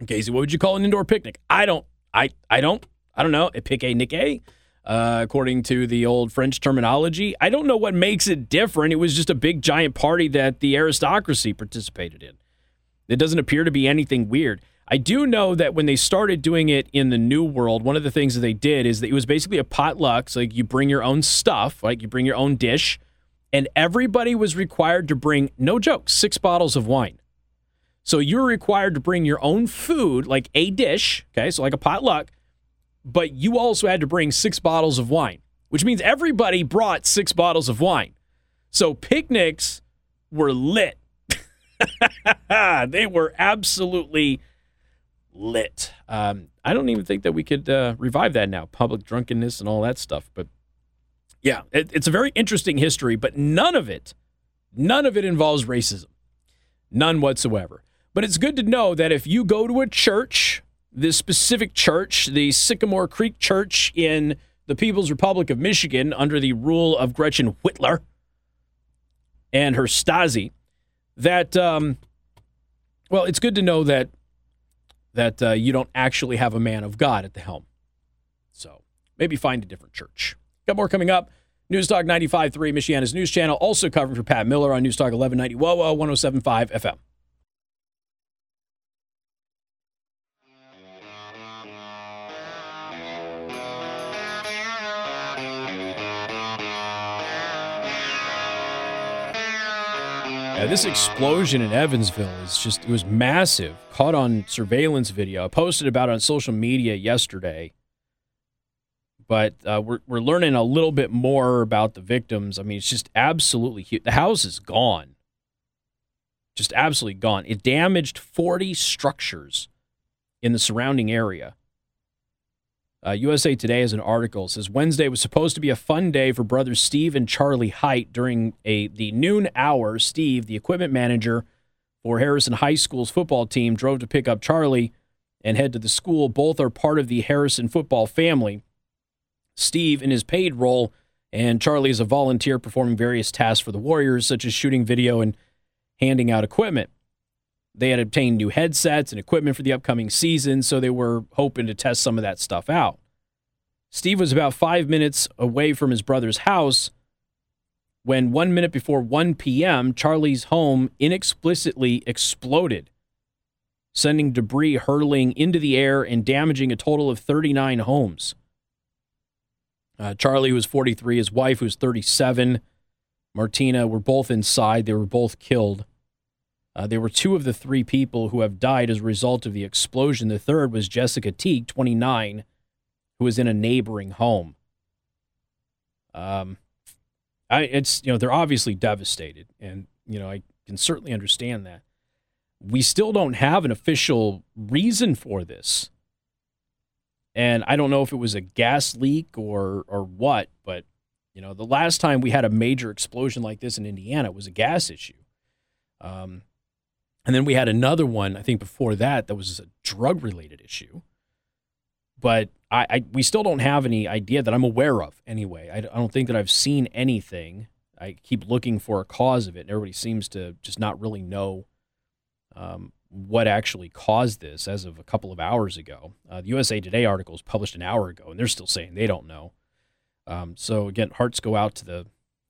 Casey, what would you call an indoor picnic? I don't, I, I don't I don't know, pique nique, uh, according to the old French terminology. I don't know what makes it different. It was just a big giant party that the aristocracy participated in. It doesn't appear to be anything weird. I do know that when they started doing it in the New World, one of the things that they did is that it was basically a potluck. So like you bring your own stuff, like you bring your own dish, and everybody was required to bring, no joke, six bottles of wine. So you're required to bring your own food, like a dish, okay, so like a potluck, but you also had to bring six bottles of wine, which means everybody brought six bottles of wine. So picnics were lit. they were absolutely lit. Um, I don't even think that we could uh, revive that now, public drunkenness and all that stuff. But yeah, it, it's a very interesting history, but none of it, none of it involves racism. None whatsoever. But it's good to know that if you go to a church this specific church, the Sycamore Creek Church in the People's Republic of Michigan, under the rule of Gretchen Whitler and her Stasi, that um, well, it's good to know that that uh, you don't actually have a man of God at the helm. So maybe find a different church. Got more coming up. News Talk 95.3, Michiana's news channel, also covering for Pat Miller on News Talk 1190 WOWO 107.5 FM. This explosion in Evansville is just, it was massive. Caught on surveillance video. I posted about on social media yesterday. But uh, we're, we're learning a little bit more about the victims. I mean, it's just absolutely huge. The house is gone. Just absolutely gone. It damaged 40 structures in the surrounding area. Uh, USA Today has an article says Wednesday was supposed to be a fun day for brothers Steve and Charlie Hite during a the noon hour. Steve, the equipment manager for Harrison High School's football team, drove to pick up Charlie and head to the school. Both are part of the Harrison football family. Steve in his paid role, and Charlie is a volunteer performing various tasks for the Warriors, such as shooting video and handing out equipment. They had obtained new headsets and equipment for the upcoming season, so they were hoping to test some of that stuff out. Steve was about five minutes away from his brother's house when one minute before 1 p.m., Charlie's home inexplicitly exploded, sending debris hurtling into the air and damaging a total of 39 homes. Uh, Charlie was 43, his wife was 37, Martina were both inside. They were both killed. Uh, there were two of the three people who have died as a result of the explosion. The third was Jessica Teague, 29, who was in a neighboring home. Um, I, it's you know they're obviously devastated, and you know I can certainly understand that. We still don't have an official reason for this, and I don't know if it was a gas leak or or what, but you know the last time we had a major explosion like this in Indiana was a gas issue. Um, and then we had another one, I think before that, that was a drug related issue. But I, I, we still don't have any idea that I'm aware of anyway. I, I don't think that I've seen anything. I keep looking for a cause of it, and everybody seems to just not really know um, what actually caused this as of a couple of hours ago. Uh, the USA Today article was published an hour ago, and they're still saying they don't know. Um, so, again, hearts go out to the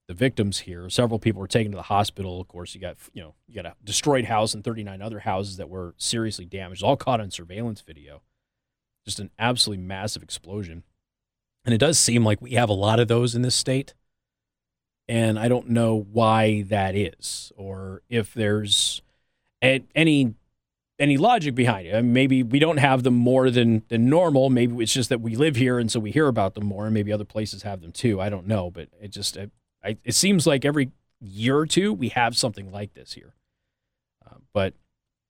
the victims here. Several people were taken to the hospital. Of course, you got you know you got a destroyed house and 39 other houses that were seriously damaged, all caught on surveillance video. Just an absolutely massive explosion, and it does seem like we have a lot of those in this state. And I don't know why that is, or if there's any any logic behind it. I mean, maybe we don't have them more than than normal. Maybe it's just that we live here and so we hear about them more, and maybe other places have them too. I don't know, but it just it, I, it seems like every year or two we have something like this here. Uh, but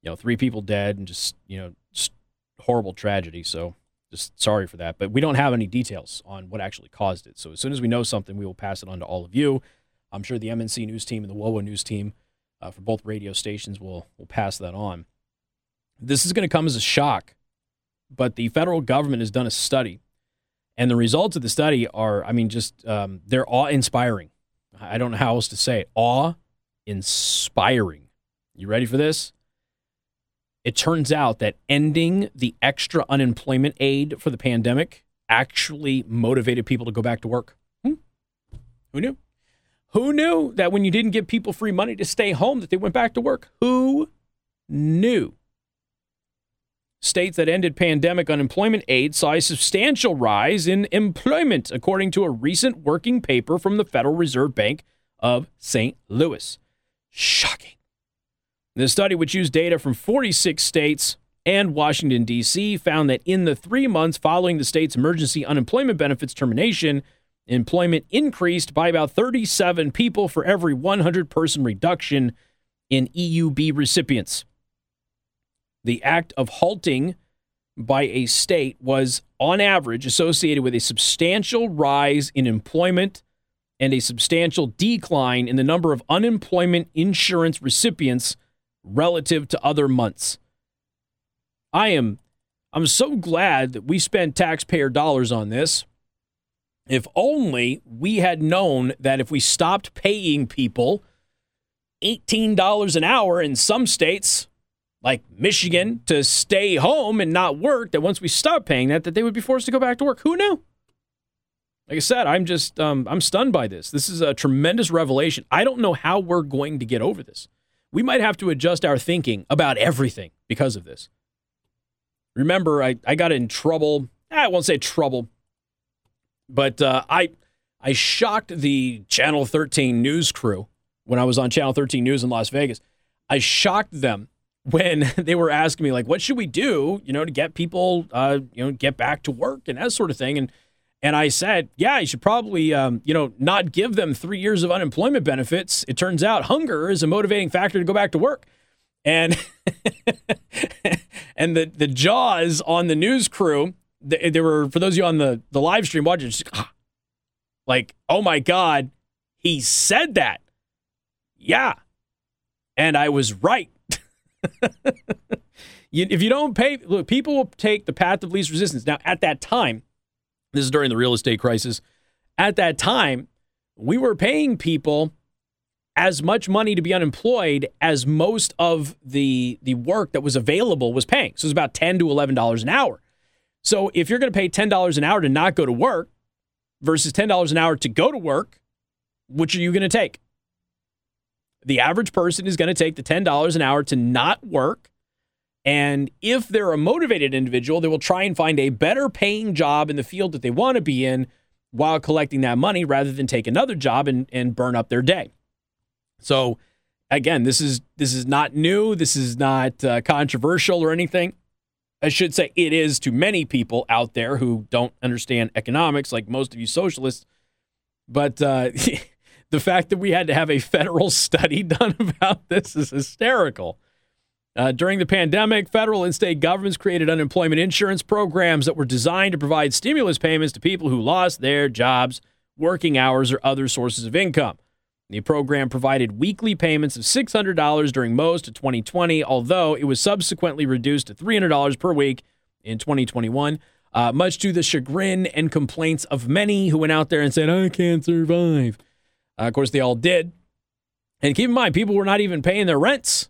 you know, three people dead and just you know, just horrible tragedy. So just sorry for that. But we don't have any details on what actually caused it. So as soon as we know something, we will pass it on to all of you. I'm sure the MNC news team and the WOWO news team uh, for both radio stations will will pass that on. This is going to come as a shock, but the federal government has done a study, and the results of the study are, I mean, just um, they're awe inspiring. I don't know how else to say it. Awe inspiring. You ready for this? It turns out that ending the extra unemployment aid for the pandemic actually motivated people to go back to work. Hmm? Who knew? Who knew that when you didn't give people free money to stay home that they went back to work? Who knew? States that ended pandemic unemployment aid saw a substantial rise in employment, according to a recent working paper from the Federal Reserve Bank of St. Louis. Shocking. The study, which used data from 46 states and Washington, D.C., found that in the three months following the state's emergency unemployment benefits termination, employment increased by about 37 people for every 100 person reduction in EUB recipients the act of halting by a state was, on average, associated with a substantial rise in employment and a substantial decline in the number of unemployment insurance recipients relative to other months. I am I'm so glad that we spent taxpayer dollars on this. If only we had known that if we stopped paying people $18 an hour in some states, like Michigan to stay home and not work, that once we stop paying that, that they would be forced to go back to work. Who knew? Like I said, I'm just um, I'm stunned by this. This is a tremendous revelation. I don't know how we're going to get over this. We might have to adjust our thinking about everything because of this. Remember, I, I got in trouble. I won't say trouble, but uh, I I shocked the Channel 13 news crew when I was on Channel 13 News in Las Vegas. I shocked them when they were asking me like, "What should we do, you know, to get people, uh, you know, get back to work and that sort of thing?" And and I said, "Yeah, you should probably, um, you know, not give them three years of unemployment benefits." It turns out hunger is a motivating factor to go back to work, and and the the jaws on the news crew, they, they were for those of you on the the live stream watching, just, ah, like, "Oh my god, he said that." Yeah, and I was right. you, if you don't pay, look, people will take the path of least resistance. Now, at that time, this is during the real estate crisis. At that time, we were paying people as much money to be unemployed as most of the the work that was available was paying. So it was about ten to eleven dollars an hour. So if you're going to pay ten dollars an hour to not go to work versus ten dollars an hour to go to work, which are you going to take? The average person is going to take the $10 an hour to not work. And if they're a motivated individual, they will try and find a better paying job in the field that they want to be in while collecting that money rather than take another job and, and burn up their day. So, again, this is this is not new. This is not uh, controversial or anything. I should say it is to many people out there who don't understand economics, like most of you socialists. But uh, the fact that we had to have a federal study done about this is hysterical. Uh, during the pandemic, federal and state governments created unemployment insurance programs that were designed to provide stimulus payments to people who lost their jobs, working hours, or other sources of income. The program provided weekly payments of $600 during most of 2020, although it was subsequently reduced to $300 per week in 2021, uh, much to the chagrin and complaints of many who went out there and said, I can't survive. Uh, of course, they all did. And keep in mind, people were not even paying their rents.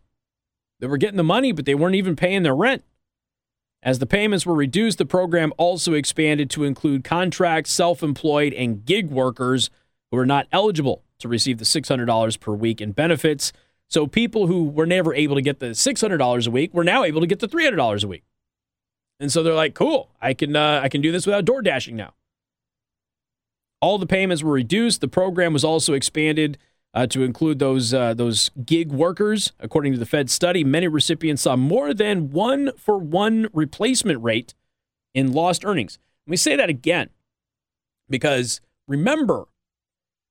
They were getting the money, but they weren't even paying their rent. As the payments were reduced, the program also expanded to include contract, self employed, and gig workers who were not eligible to receive the $600 per week in benefits. So people who were never able to get the $600 a week were now able to get the $300 a week. And so they're like, cool, I can, uh, I can do this without door dashing now. All the payments were reduced. The program was also expanded uh, to include those uh, those gig workers. According to the Fed study, many recipients saw more than one for one replacement rate in lost earnings. Let me say that again, because remember,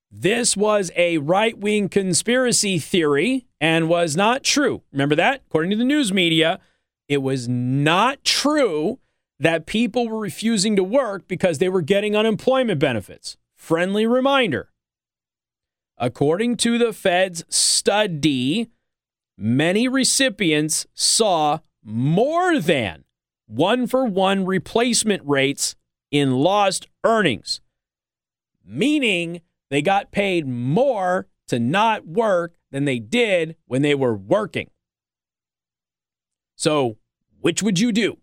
this was a right wing conspiracy theory and was not true. Remember that? According to the news media, it was not true that people were refusing to work because they were getting unemployment benefits. Friendly reminder according to the Fed's study, many recipients saw more than one for one replacement rates in lost earnings, meaning they got paid more to not work than they did when they were working. So, which would you do?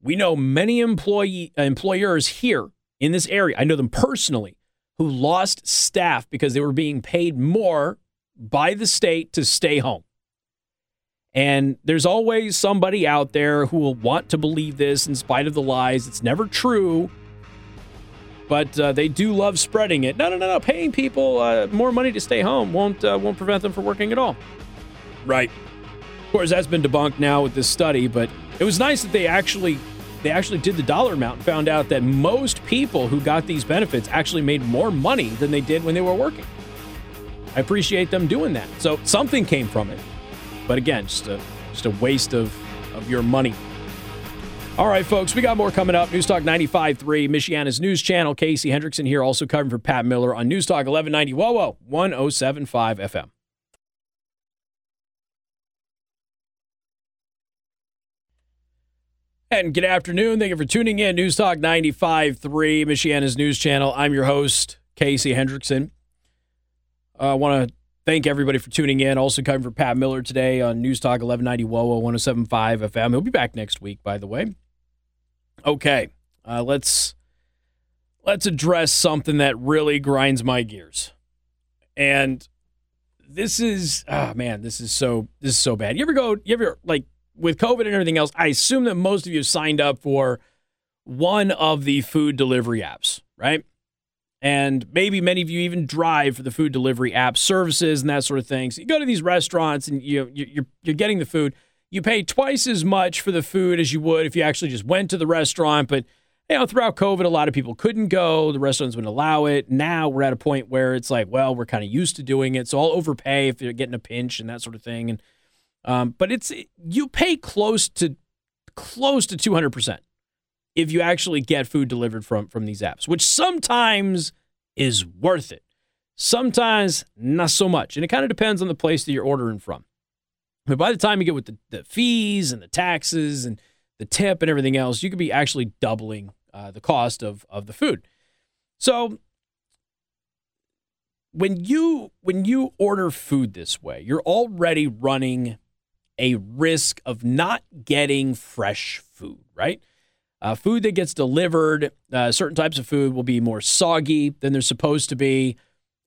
We know many employee employers here in this area, I know them personally, who lost staff because they were being paid more by the state to stay home. And there's always somebody out there who will want to believe this in spite of the lies. It's never true, but uh, they do love spreading it. No, no, no, no. Paying people uh, more money to stay home won't uh, won't prevent them from working at all. Right. Of course, that's been debunked now with this study, but it was nice that they actually they actually did the dollar amount and found out that most people who got these benefits actually made more money than they did when they were working. I appreciate them doing that. So something came from it. But again, just a just a waste of, of your money. All right, folks, we got more coming up. News Talk 95.3, Michiana's news channel. Casey Hendrickson here, also covering for Pat Miller on News Talk 1190 Whoa, whoa, 1075 FM. And good afternoon. Thank you for tuning in. News Talk 95.3, Michiana's news channel. I'm your host, Casey Hendrickson. Uh, I want to thank everybody for tuning in. Also coming for Pat Miller today on News Talk 1190 WOWO 1075 FM. He'll be back next week, by the way. Okay, uh, let's let's address something that really grinds my gears. And this is, oh man, this is so this is so bad. You ever go? You ever like with COVID and everything else, I assume that most of you signed up for one of the food delivery apps, right? And maybe many of you even drive for the food delivery app services and that sort of thing. So you go to these restaurants and you you're you're getting the food. You pay twice as much for the food as you would if you actually just went to the restaurant. But you know, throughout COVID, a lot of people couldn't go. The restaurants wouldn't allow it. Now we're at a point where it's like, well, we're kind of used to doing it, so I'll overpay if you're getting a pinch and that sort of thing. And um, but it's you pay close to close to two hundred percent if you actually get food delivered from from these apps, which sometimes is worth it. Sometimes not so much. And it kind of depends on the place that you're ordering from. But by the time you get with the, the fees and the taxes and the tip and everything else, you could be actually doubling uh, the cost of, of the food. So when you when you order food this way, you're already running a risk of not getting fresh food, right? Uh, food that gets delivered, uh, certain types of food will be more soggy than they're supposed to be.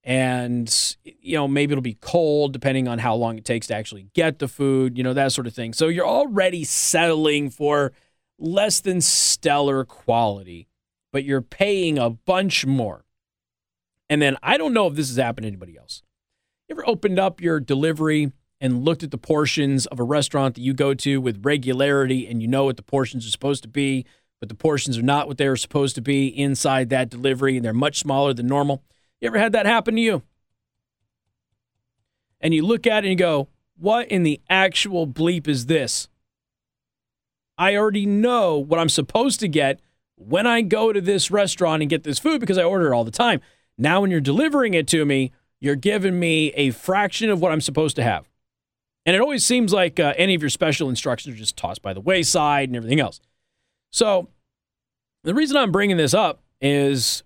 And, you know, maybe it'll be cold depending on how long it takes to actually get the food, you know, that sort of thing. So you're already settling for less than stellar quality, but you're paying a bunch more. And then I don't know if this has happened to anybody else. You ever opened up your delivery and looked at the portions of a restaurant that you go to with regularity and you know what the portions are supposed to be, but the portions are not what they are supposed to be inside that delivery and they're much smaller than normal. You ever had that happen to you? And you look at it and you go, what in the actual bleep is this? I already know what I'm supposed to get when I go to this restaurant and get this food because I order it all the time. Now, when you're delivering it to me, you're giving me a fraction of what I'm supposed to have. And it always seems like uh, any of your special instructions are just tossed by the wayside and everything else. So the reason I'm bringing this up is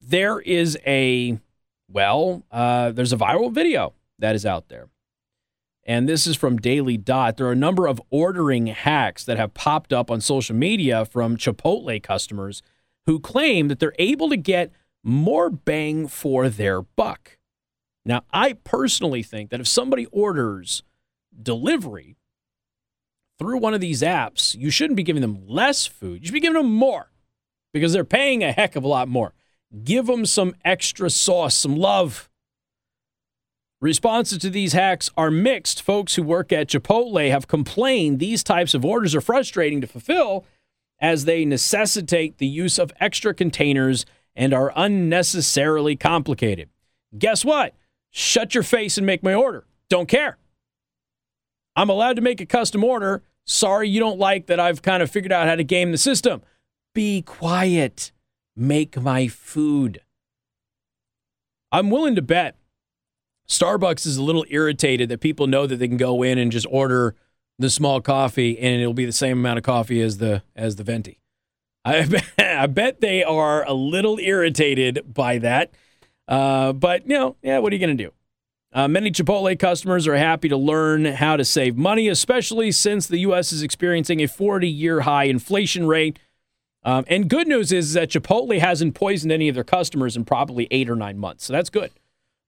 there is a, well, uh, there's a viral video that is out there. And this is from Daily Dot. There are a number of ordering hacks that have popped up on social media from Chipotle customers who claim that they're able to get more bang for their buck. Now, I personally think that if somebody orders delivery through one of these apps, you shouldn't be giving them less food. You should be giving them more because they're paying a heck of a lot more. Give them some extra sauce, some love. Responses to these hacks are mixed. Folks who work at Chipotle have complained these types of orders are frustrating to fulfill as they necessitate the use of extra containers and are unnecessarily complicated. Guess what? Shut your face and make my order. Don't care. I'm allowed to make a custom order Sorry you don't like that I've kind of figured out how to game the system. Be quiet. Make my food. I'm willing to bet Starbucks is a little irritated that people know that they can go in and just order the small coffee and it'll be the same amount of coffee as the as the venti. I bet, I bet they are a little irritated by that. Uh, but you know, yeah, what are you to do? Uh, many Chipotle customers are happy to learn how to save money, especially since the U.S. is experiencing a 40 year high inflation rate. Um, and good news is that Chipotle hasn't poisoned any of their customers in probably eight or nine months. So that's good.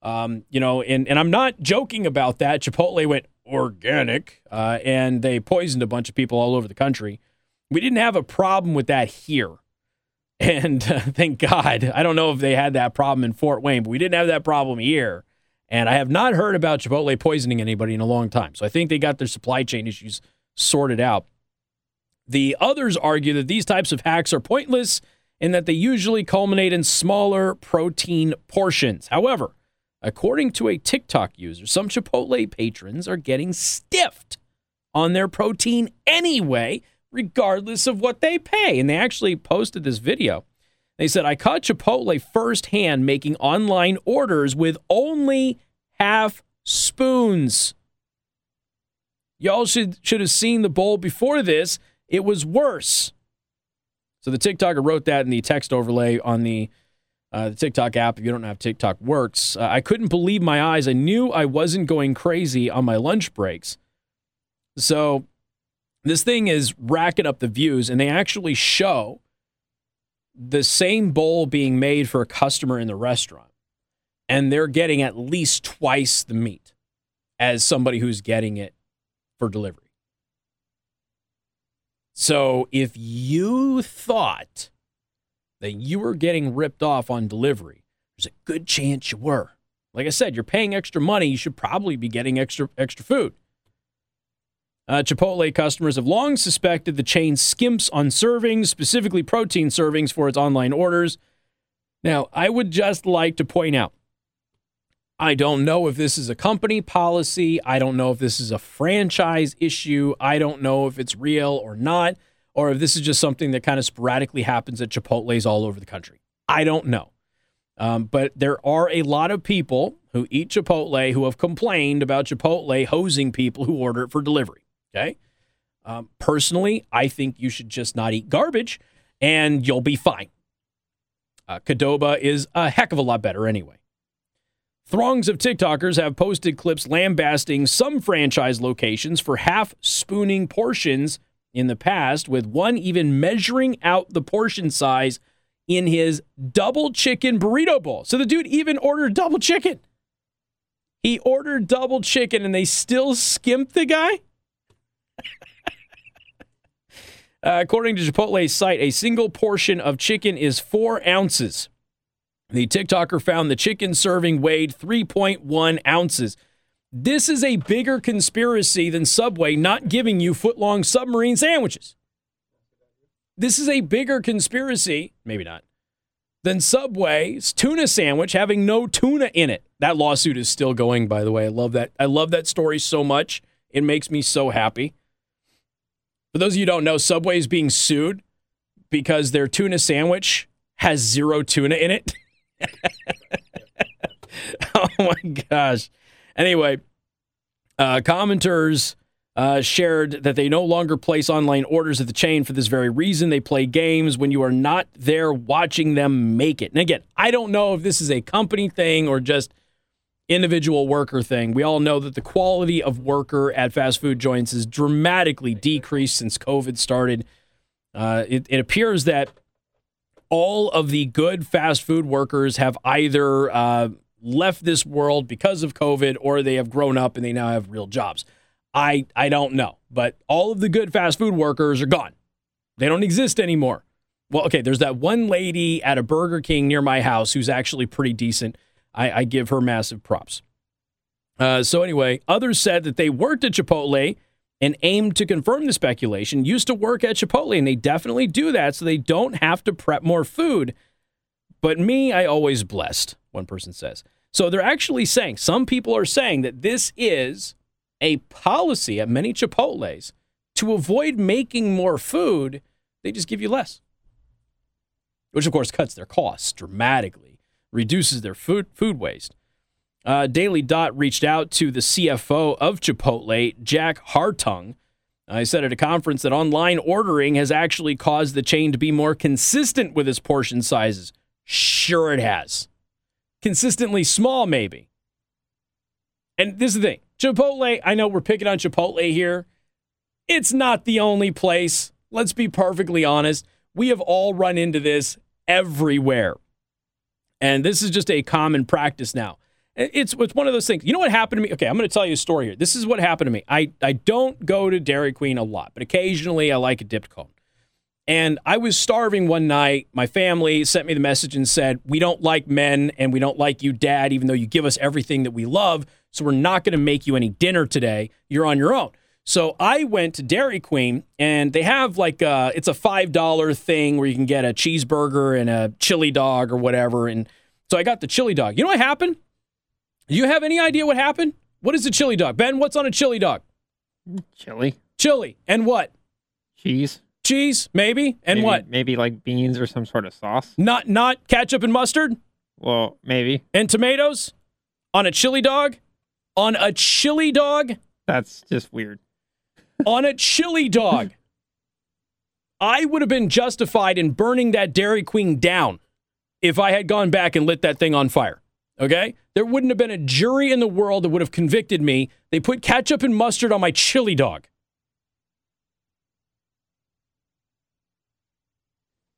Um, you know, and, and I'm not joking about that. Chipotle went organic uh, and they poisoned a bunch of people all over the country. We didn't have a problem with that here. And uh, thank God. I don't know if they had that problem in Fort Wayne, but we didn't have that problem here. And I have not heard about Chipotle poisoning anybody in a long time. So I think they got their supply chain issues sorted out. The others argue that these types of hacks are pointless and that they usually culminate in smaller protein portions. However, according to a TikTok user, some Chipotle patrons are getting stiffed on their protein anyway, regardless of what they pay. And they actually posted this video they said, I caught Chipotle firsthand making online orders with only half spoons. Y'all should, should have seen the bowl before this. It was worse. So the TikToker wrote that in the text overlay on the, uh, the TikTok app. If you don't how TikTok works, uh, I couldn't believe my eyes. I knew I wasn't going crazy on my lunch breaks. So this thing is racking up the views, and they actually show the same bowl being made for a customer in the restaurant, and they're getting at least twice the meat as somebody who's getting it for delivery. So if you thought that you were getting ripped off on delivery, there's a good chance you were. Like I said, you're paying extra money. You should probably be getting extra extra food. Uh, Chipotle customers have long suspected the chain skimps on servings, specifically protein servings, for its online orders. Now, I would just like to point out I don't know if this is a company policy. I don't know if this is a franchise issue. I don't know if it's real or not, or if this is just something that kind of sporadically happens at Chipotle's all over the country. I don't know. Um, but there are a lot of people who eat Chipotle who have complained about Chipotle hosing people who order it for delivery. Okay. Um, personally, I think you should just not eat garbage and you'll be fine. Uh, is a heck of a lot better anyway. Throngs of TikTokers have posted clips lambasting some franchise locations for half spooning portions in the past, with one even measuring out the portion size in his double chicken burrito bowl. So the dude even ordered double chicken. He ordered double chicken and they still skimped the guy? uh, according to Chipotle's site, a single portion of chicken is four ounces. The TikToker found the chicken serving weighed 3.1 ounces. This is a bigger conspiracy than Subway not giving you foot long submarine sandwiches. This is a bigger conspiracy, maybe not, than Subway's tuna sandwich having no tuna in it. That lawsuit is still going, by the way. I love that. I love that story so much. It makes me so happy. For those of you who don't know, Subway is being sued because their tuna sandwich has zero tuna in it. oh my gosh. Anyway, uh, commenters uh, shared that they no longer place online orders at the chain for this very reason. They play games when you are not there watching them make it. And again, I don't know if this is a company thing or just individual worker thing. We all know that the quality of worker at fast food joints has dramatically decreased since COVID started. Uh, it, it appears that all of the good fast food workers have either uh, left this world because of COVID or they have grown up and they now have real jobs. I, I don't know, but all of the good fast food workers are gone. They don't exist anymore. Well, okay, there's that one lady at a Burger King near my house who's actually pretty decent. I, I give her massive props. Uh, so, anyway, others said that they worked at Chipotle and aimed to confirm the speculation, used to work at Chipotle, and they definitely do that so they don't have to prep more food. But me, I always blessed, one person says. So they're actually saying, some people are saying that this is a policy at many Chipotles to avoid making more food, they just give you less. Which, of course, cuts their costs dramatically, reduces their food, food waste. Uh, Daily Dot reached out to the CFO of Chipotle, Jack Hartung. I uh, said at a conference that online ordering has actually caused the chain to be more consistent with its portion sizes. Sure, it has. Consistently small, maybe. And this is the thing Chipotle, I know we're picking on Chipotle here. It's not the only place. Let's be perfectly honest. We have all run into this everywhere. And this is just a common practice now. It's, it's one of those things. You know what happened to me? Okay, I'm going to tell you a story here. This is what happened to me. I, I don't go to Dairy Queen a lot, but occasionally I like a dipped cone. And I was starving one night. My family sent me the message and said, We don't like men and we don't like you, dad, even though you give us everything that we love. So we're not going to make you any dinner today. You're on your own. So I went to Dairy Queen and they have like a, uh, it's a $5 thing where you can get a cheeseburger and a chili dog or whatever. And so I got the chili dog. You know what happened? You have any idea what happened? What is a chili dog? Ben, what's on a chili dog?
Chili.
Chili. And what?
Cheese.
Cheese, maybe. And
maybe,
what?
Maybe like beans or some sort of sauce.
Not not ketchup and mustard?
Well, maybe.
And tomatoes? On a chili dog? On a chili dog?
That's just weird.
on a chili dog. I would have been justified in burning that Dairy Queen down if I had gone back and lit that thing on fire. Okay? There wouldn't have been a jury in the world that would have convicted me. They put ketchup and mustard on my chili dog.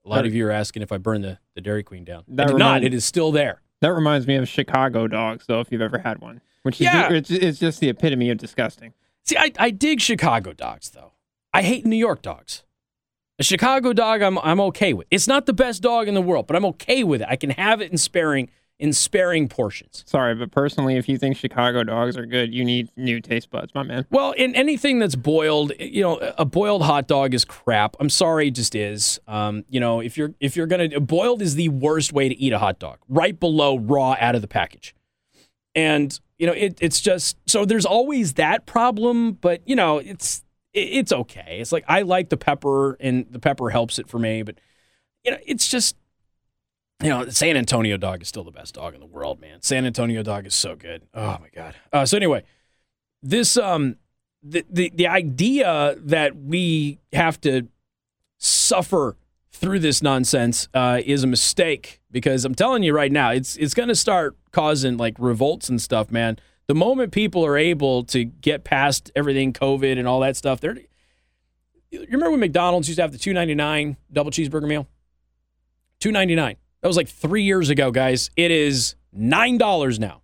A lot of you are asking if I burned the, the Dairy Queen down. I did not. It is still there.
That reminds me of Chicago dogs, though, if you've ever had one, which is
Yeah.
it's, it's just the epitome of disgusting.
See, I, I dig Chicago dogs, though. I hate New York dogs. A Chicago dog, I'm I'm okay with. It's not the best dog in the world, but I'm okay with it. I can have it in sparing in sparing portions.
Sorry, but personally, if you think Chicago dogs are good, you need new taste buds, my man.
Well, in anything that's boiled, you know, a boiled hot dog is crap. I'm sorry, it just is. Um, you know, if you're if you're gonna boiled is the worst way to eat a hot dog, right below raw out of the package. And you know, it, it's just so there's always that problem, but you know, it's it's okay. It's like I like the pepper, and the pepper helps it for me. But you know, it's just you know, San Antonio dog is still the best dog in the world, man. San Antonio dog is so good. Oh my god. Uh, so anyway, this um, the, the the idea that we have to suffer through this nonsense uh, is a mistake because I'm telling you right now, it's it's going to start causing like revolts and stuff, man the moment people are able to get past everything COVID and all that stuff, they're you remember when McDonald's used to have the two ninety nine double cheeseburger meal? Two ninety nine. That was like three years ago, guys. It is nine dollars now,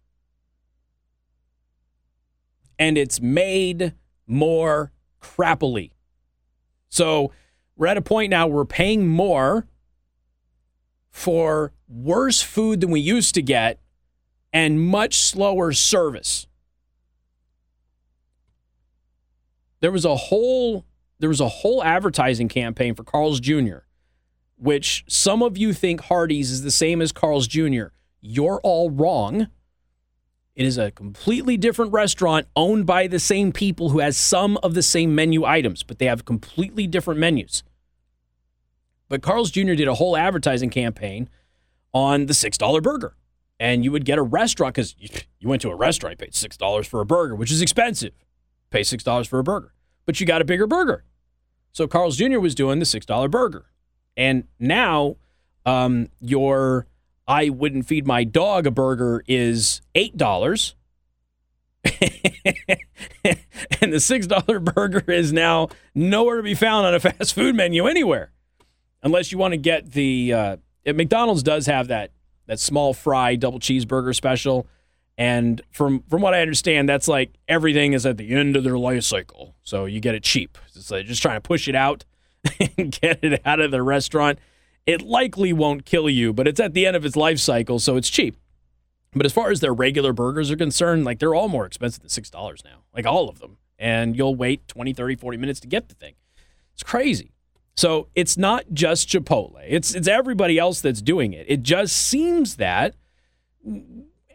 and it's made more crappily. So we're at a point now we're paying more for worse food than we used to get and much slower service. There was a whole there was a whole advertising campaign for Carl's Jr., which some of you think Hardee's is the same as Carl's Jr. You're all wrong. It is a completely different restaurant owned by the same people who has some of the same menu items, but they have completely different menus. But Carl's Jr. did a whole advertising campaign on the $6 burger and you would get a restaurant because you went to a restaurant, you paid six dollars for a burger, which is expensive. Pay six dollars for a burger, but you got a bigger burger. So Carl's Jr. was doing the six dollar burger, and now um, your I wouldn't feed my dog a burger is eight dollars. and the six dollar burger is now nowhere to be found on a fast food menu anywhere, unless you want to get the. Uh, McDonald's does have that that small fry double cheeseburger special. And from from what I understand, that's like everything is at the end of their life cycle. So you get it cheap. It's like just trying to push it out and get it out of the restaurant. It likely won't kill you, but it's at the end of its life cycle, so it's cheap. But as far as their regular burgers are concerned, like they're all more expensive than $6 now. Like all of them. And you'll wait 20, 30, 40 minutes to get the thing. It's crazy. So it's not just Chipotle. It's it's everybody else that's doing it. It just seems that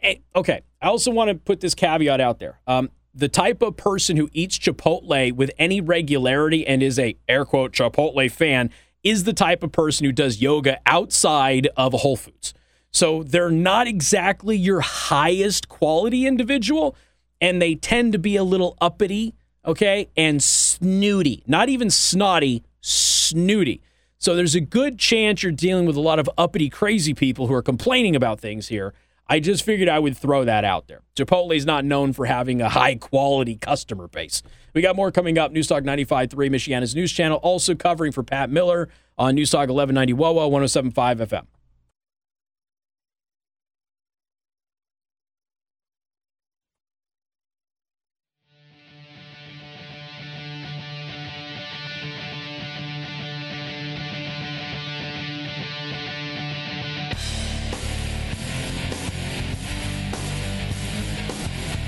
eh, okay. I also want to put this caveat out there. Um, the type of person who eats Chipotle with any regularity and is a air quote Chipotle fan is the type of person who does yoga outside of Whole Foods. So they're not exactly your highest quality individual, and they tend to be a little uppity, okay, and snooty. Not even snotty, snooty. So there's a good chance you're dealing with a lot of uppity, crazy people who are complaining about things here. I just figured I would throw that out there. Chipotle is not known for having a high quality customer base. We got more coming up. Newstalk 95.3, Michiana's news channel, also covering for Pat Miller on Newstalk 1190 WOWO 1075 FM.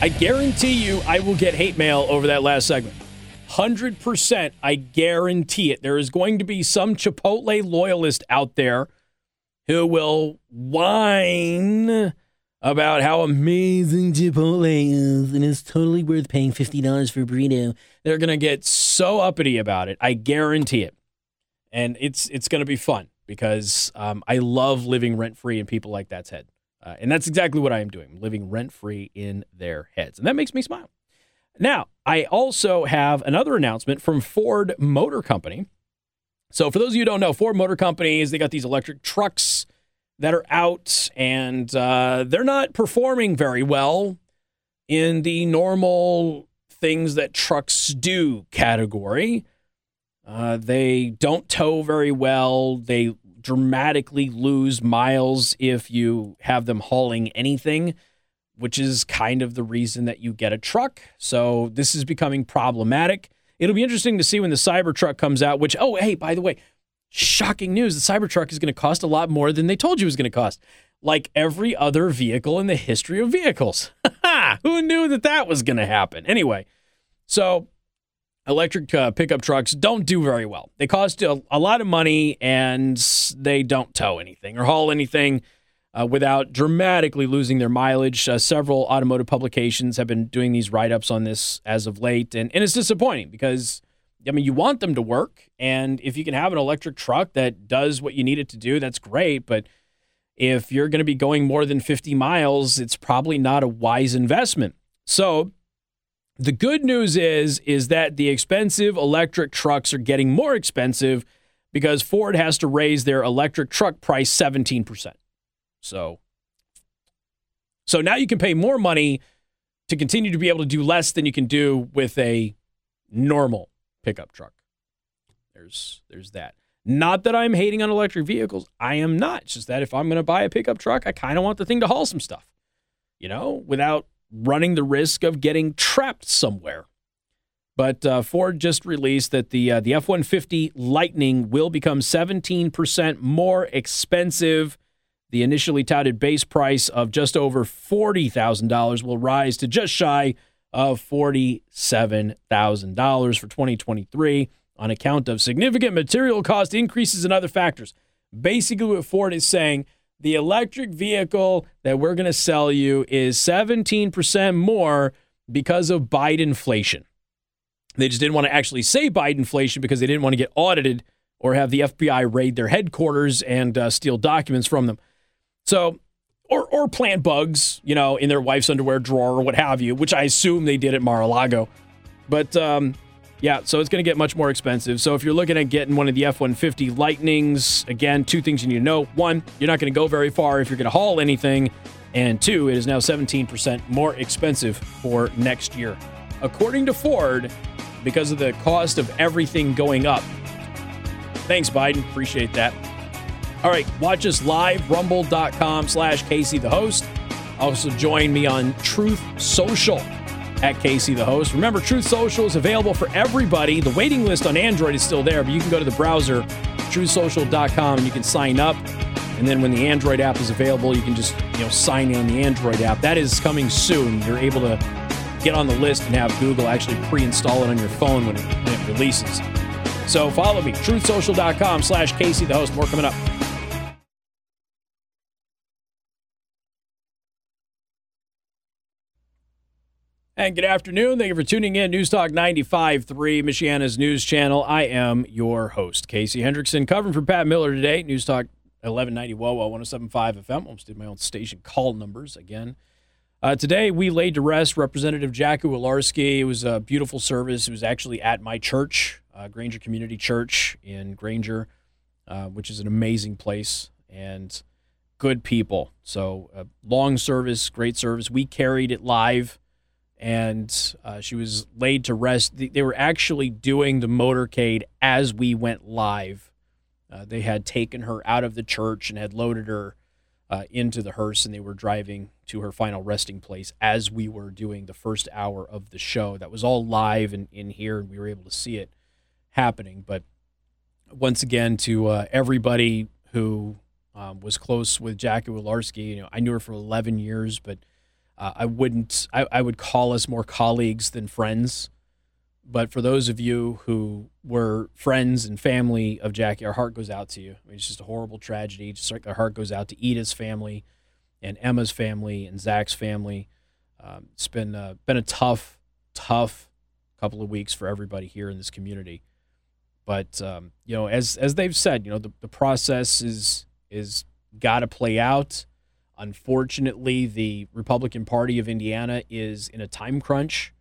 I guarantee you I will get hate mail over that last segment. 100%. I guarantee it. There is going to be some Chipotle loyalist out there who will whine about how amazing Chipotle is and it's totally worth paying $50 for a burrito. They're going to get so uppity about it. I guarantee it. And it's it's going to be fun because um, I love living rent free in people like that's head. Uh, and that's exactly what I am doing, living rent free in their heads. And that makes me smile. Now, I also have another announcement from Ford Motor Company. So, for those of you who don't know, Ford Motor Company is they got these electric trucks that are out, and uh, they're not performing very well in the normal things that trucks do category. Uh, they don't tow very well. They dramatically lose miles if you have them hauling anything, which is kind of the reason that you get a truck. So this is becoming problematic. It'll be interesting to see when the Cybertruck comes out, which, oh, hey, by the way, shocking news. The Cybertruck is going to cost a lot more than they told you it was going to cost. Like every other vehicle in the history of vehicles. Who knew that that was going to happen? Anyway, so electric uh, pickup trucks don't do very well. They cost a, a, lot of money and they don't tow anything or haul anything uh, without dramatically losing their mileage. Uh, several automotive publications have been doing these write ups on this as of late, and, and it's disappointing because. I mean, you want them to work, and if you can have an electric truck that does what you need it to do, that's great. But if you're going to be going more than 50 miles, it's probably not a wise investment. So, the good news is is that the expensive electric trucks are getting more expensive because Ford has to raise their electric truck price 17%. So So now you can pay more money to continue to be able to do less than you can do with a normal pickup truck. There's there's that. Not that I'm hating on electric vehicles. I am not. It's just that if I'm going to buy a pickup truck, I kind of want the thing to haul some stuff, you know, without running the risk of getting trapped somewhere. But uh, Ford just released that the uh, the F 150 Lightning will become 17% more expensive. The initially touted base price of just over $40,000 will rise to just shy of $47,000 for 2023 on account of significant material cost increases and other factors. Basically, what Ford is saying the electric vehicle that we're going to sell you is 17% more because of Biden inflation. They just didn't want to actually say Biden inflation because they didn't want to get audited or have the FBI raid their headquarters and uh, steal documents from them. So, or, or plant bugs, you know, in their wife's underwear drawer or what have you, which I assume they did at Mar-a-Lago. But um, yeah, so it's going to get much more expensive. So if you're looking at getting one of the F 150 Lightnings, again, two things you need to know. One, you're not going to go very far if you're going to haul anything. And two, it is now 17% more expensive for next year. According to Ford, because of the cost of everything going up. Thanks, Biden. Appreciate that. All right, watch us live, rumble.com slash Casey the host. Also join me on Truth Social at Casey the host. Remember, Truth Social is available for everybody. The waiting list on Android is still there, but you can go to the browser, truthsocial.com, and you can sign up. And then when the Android app is available, you can just you know sign in on the Android app. That is coming soon. You're able to get on the list and have Google actually pre-install it on your phone when it, when it releases. So follow me, truthsocial.com slash Casey the host. More coming up. And good afternoon. Thank you for tuning in. News Talk 95.3, Michiana's news channel. I am your host, Casey Hendrickson, covering for Pat Miller today. News Talk 1190 WOWO 1075 FM. Almost did my own station call numbers again. Uh, today, we laid to rest Representative Jackie Walorski. It was a beautiful service. It was actually at my church, uh, Granger Community Church in Granger, uh, which is an amazing place and good people. So, uh, long service, great service. We carried it live and uh, she was laid to rest. They were actually doing the motorcade as we went live. Uh, they had taken her out of the church and had loaded her uh, into the hearse, and they were driving to her final resting place as we were doing the first hour of the show. That was all live and in here, and we were able to see it happening. But once again, to uh, everybody who um, was close with Jackie Walorski, you know, I knew her for 11 years, but uh, I wouldn't. I, I would call us more colleagues than friends. But for those of you who were friends and family of Jackie, our heart goes out to you. I mean, it's just a horrible tragedy. Just like our heart goes out to Edith's family, and Emma's family, and Zach's family. Um, it's been uh, been a tough, tough couple of weeks for everybody here in this community. But um, you know, as as they've said, you know, the, the process is is got to play out. Unfortunately, the Republican Party of Indiana is in a time crunch.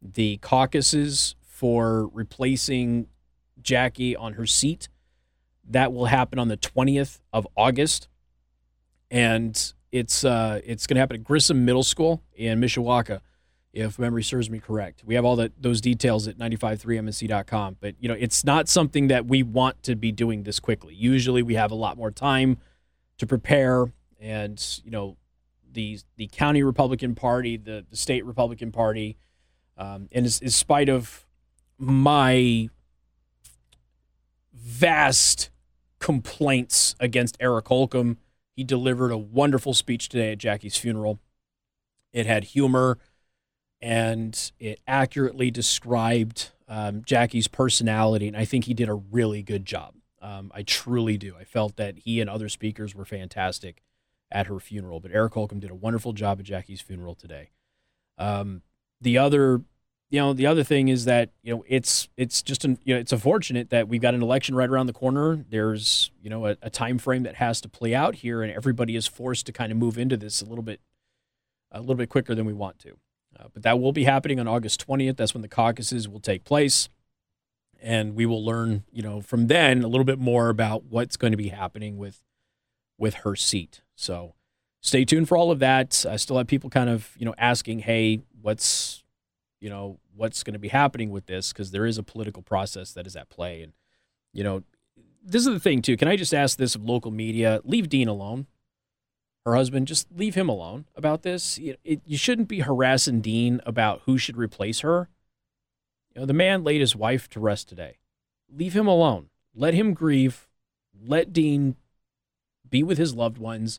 The caucuses for replacing Jackie on her seat that will happen on the 20th of August, and it's uh, it's going to happen at Grissom Middle School in Mishawaka, if memory serves me correct. We have all that those details at 953mnc.com, but you know it's not something that we want to be doing this quickly. Usually, we have a lot more time to prepare and you know the the county Republican Party, the, the state Republican Party, um, and in, spite of my vast complaints against Eric Holcomb. He delivered a wonderful speech today at Jackie's funeral. It had humor and it accurately described um, Jackie's personality, and I think he did a really good job. Um, I truly do. I felt that he and other speakers were fantastic at her funeral, but Eric Holcomb did a wonderful job at Jackie's funeral today. Um, the other, you know, the other thing is that you know it's it's just an, you know it's unfortunate that we've got an election right around the corner. There's you know a, a time frame that has to play out here, and everybody is forced to kind of move into this a little bit a little bit quicker than we want to. Uh, but that will be happening on August 20th. That's when the caucuses will take place. And we will learn, you know, from then a little bit more about what's going to be happening with with her seat. So stay tuned for all of that. I still have people kind of, you know, asking, hey, what's, you know, what's going to be happening with this? Because there is a political process that is at play. And, you know, this is the thing, too. Can I just ask this of local media? Leave Dean alone her husband, just leave him alone about this. It, it, you shouldn't be harassing Dean about who should replace her. You know, the man laid his wife to rest today. Leave him alone. Let him grieve. Let Dean be with his loved ones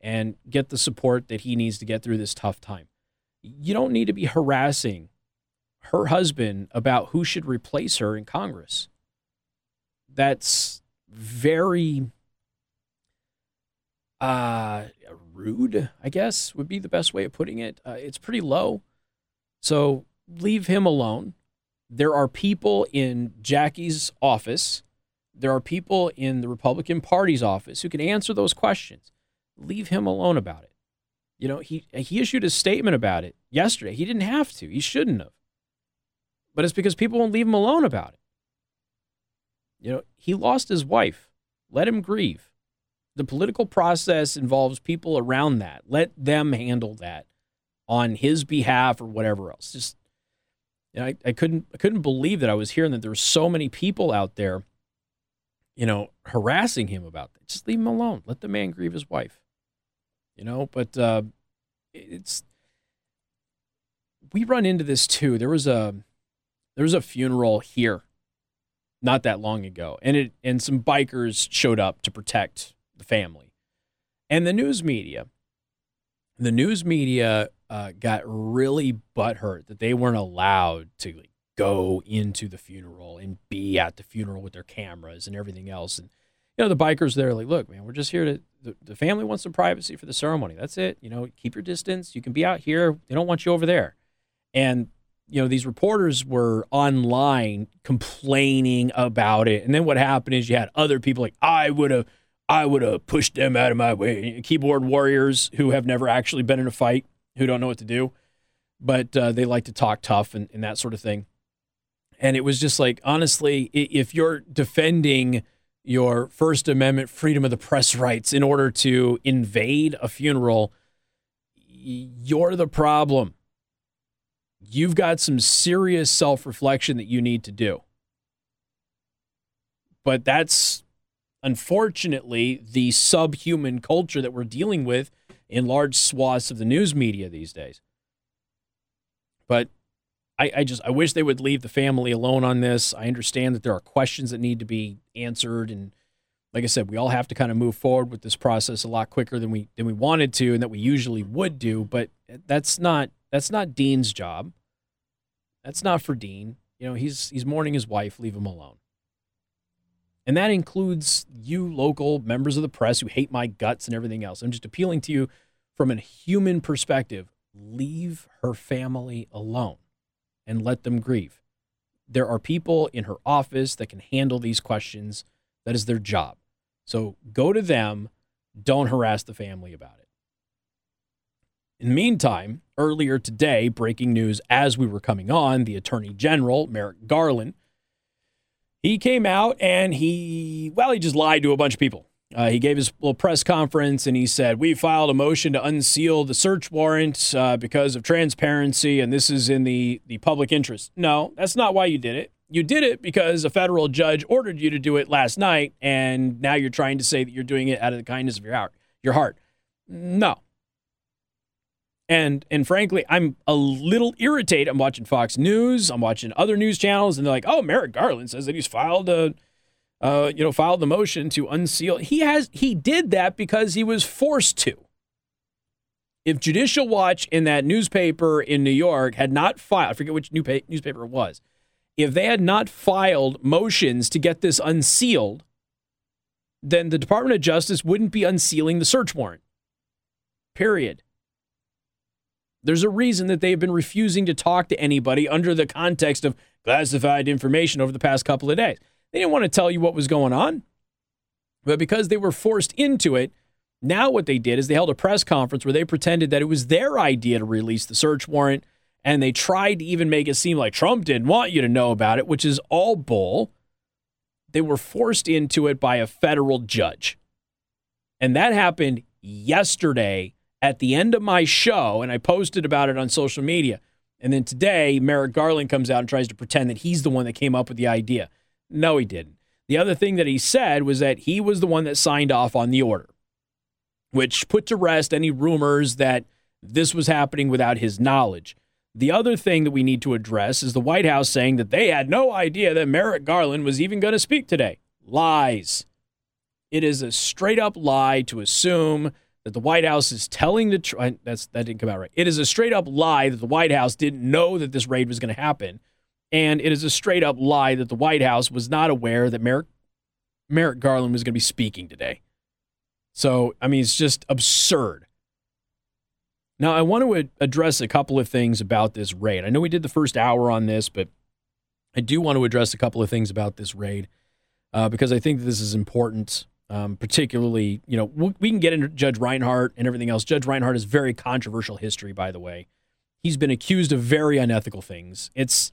and get the support that he needs to get through this tough time. You don't need to be harassing her husband about who should replace her in Congress. That's very uh, rude, I guess would be the best way of putting it. Uh, it's pretty low. So leave him alone. There are people in Jackie's office, there are people in the Republican Party's office who can answer those questions. Leave him alone about it. You know, he, he issued a statement about it yesterday. He didn't have to, he shouldn't have. But it's because people won't leave him alone about it. You know, he lost his wife. Let him grieve. The political process involves people around that. Let them handle that on his behalf or whatever else. Just you know, I, I couldn't I couldn't believe that I was hearing that there were so many people out there, you know, harassing him about that. Just leave him alone. Let the man grieve his wife. You know, but uh, it's we run into this too. There was a there was a funeral here not that long ago, and it and some bikers showed up to protect the family. And the news media, the news media uh, got really butthurt that they weren't allowed to go into the funeral and be at the funeral with their cameras and everything else. And you know, the bikers there like, look, man, we're just here to. The, the family wants some privacy for the ceremony. That's it. You know, keep your distance. You can be out here. They don't want you over there. And you know, these reporters were online complaining about it. And then what happened is you had other people like, I would have I would have pushed them out of my way. Keyboard warriors who have never actually been in a fight, who don't know what to do, but uh, they like to talk tough and, and that sort of thing. And it was just like, honestly, if you're defending your First Amendment freedom of the press rights in order to invade a funeral, you're the problem. You've got some serious self reflection that you need to do. But that's unfortunately, the subhuman culture that we're dealing with in large swaths of the news media these days. But I, I, just I wish they would leave the family alone on this. I understand that there are questions that need to be answered, and like I said, we all have to kind of move forward with this process a lot quicker than we than we wanted to, and that we usually would do. But that's not that's not Dean's job. That's not for Dean. You know, he's he's mourning his wife. Leave him alone. And that includes you, local members of the press who hate my guts and everything else. I'm just appealing to you from a human perspective. Leave her family alone and let them grieve. There are people in her office that can handle these questions. That is their job. So go to them. Don't harass the family about it. In the meantime, earlier today, breaking news as we were coming on, the Attorney General, Merrick Garland, he came out and he, well, he just lied to a bunch of people. Uh, he gave his little press conference and he said, We filed a motion to unseal the search warrant uh, because of transparency, and this is in the, the public interest. No, that's not why you did it. You did it because a federal judge ordered you to do it last night, and now you're trying to say that you're doing it out of the kindness of your heart. Your heart. No, and and frankly, I'm a little irritated. I'm watching Fox News, I'm watching other news channels, and they're like, "Oh, Merrick Garland says that he's filed a uh, you know, filed the motion to unseal. He has he did that because he was forced to. If Judicial Watch in that newspaper in New York had not filed, I forget which new pa- newspaper it was, if they had not filed motions to get this unsealed, then the Department of Justice wouldn't be unsealing the search warrant. Period. There's a reason that they've been refusing to talk to anybody under the context of classified information over the past couple of days. They didn't want to tell you what was going on, but because they were forced into it, now what they did is they held a press conference where they pretended that it was their idea to release the search warrant, and they tried to even make it seem like Trump didn't want you to know about it, which is all bull. They were forced into it by a federal judge. And that happened yesterday at the end of my show, and I posted about it on social media. And then today, Merrick Garland comes out and tries to pretend that he's the one that came up with the idea. No, he didn't. The other thing that he said was that he was the one that signed off on the order, which put to rest any rumors that this was happening without his knowledge. The other thing that we need to address is the White House saying that they had no idea that Merrick Garland was even going to speak today. Lies. It is a straight up lie to assume that the White House is telling the truth. Uh, that didn't come out right. It is a straight up lie that the White House didn't know that this raid was going to happen, and it is a straight up lie that the White House was not aware that Merrick Merrick Garland was going to be speaking today. So I mean, it's just absurd. Now I want to address a couple of things about this raid. I know we did the first hour on this, but I do want to address a couple of things about this raid uh, because I think this is important um, particularly, you know, we can get into Judge Reinhart and everything else. Judge Reinhart has very controversial history, by the way. He's been accused of very unethical things. It's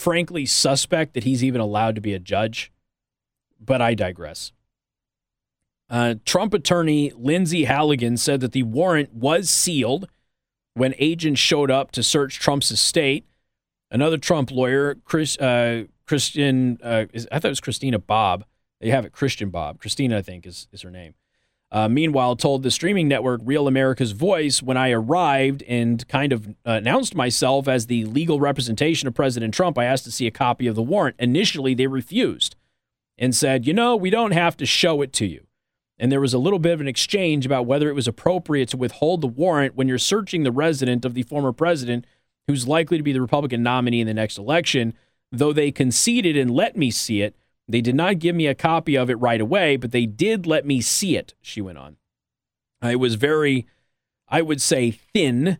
frankly suspect that he's even allowed to be a judge, but I digress. Uh, Trump attorney Lindsay Halligan said that the warrant was sealed when agents showed up to search Trump's estate. Another Trump lawyer, Chris, uh, Christian, uh, I thought it was Christina Bobb. they have it Christian Bobb. Christina, I think, is, is her name. Uh, meanwhile, told the streaming network Real America's Voice when I arrived and kind of uh, announced myself as the legal representation of President Trump, I asked to see a copy of the warrant. Initially, they refused and said, you know, we don't have to show it to you. And there was a little bit of an exchange about whether it was appropriate to withhold the warrant when you're searching the resident of the former president who's likely to be the Republican nominee in the next election. Though they conceded and let me see it, they did not give me a copy of it right away, but they did let me see it, she went on. It was very, I would say, thin.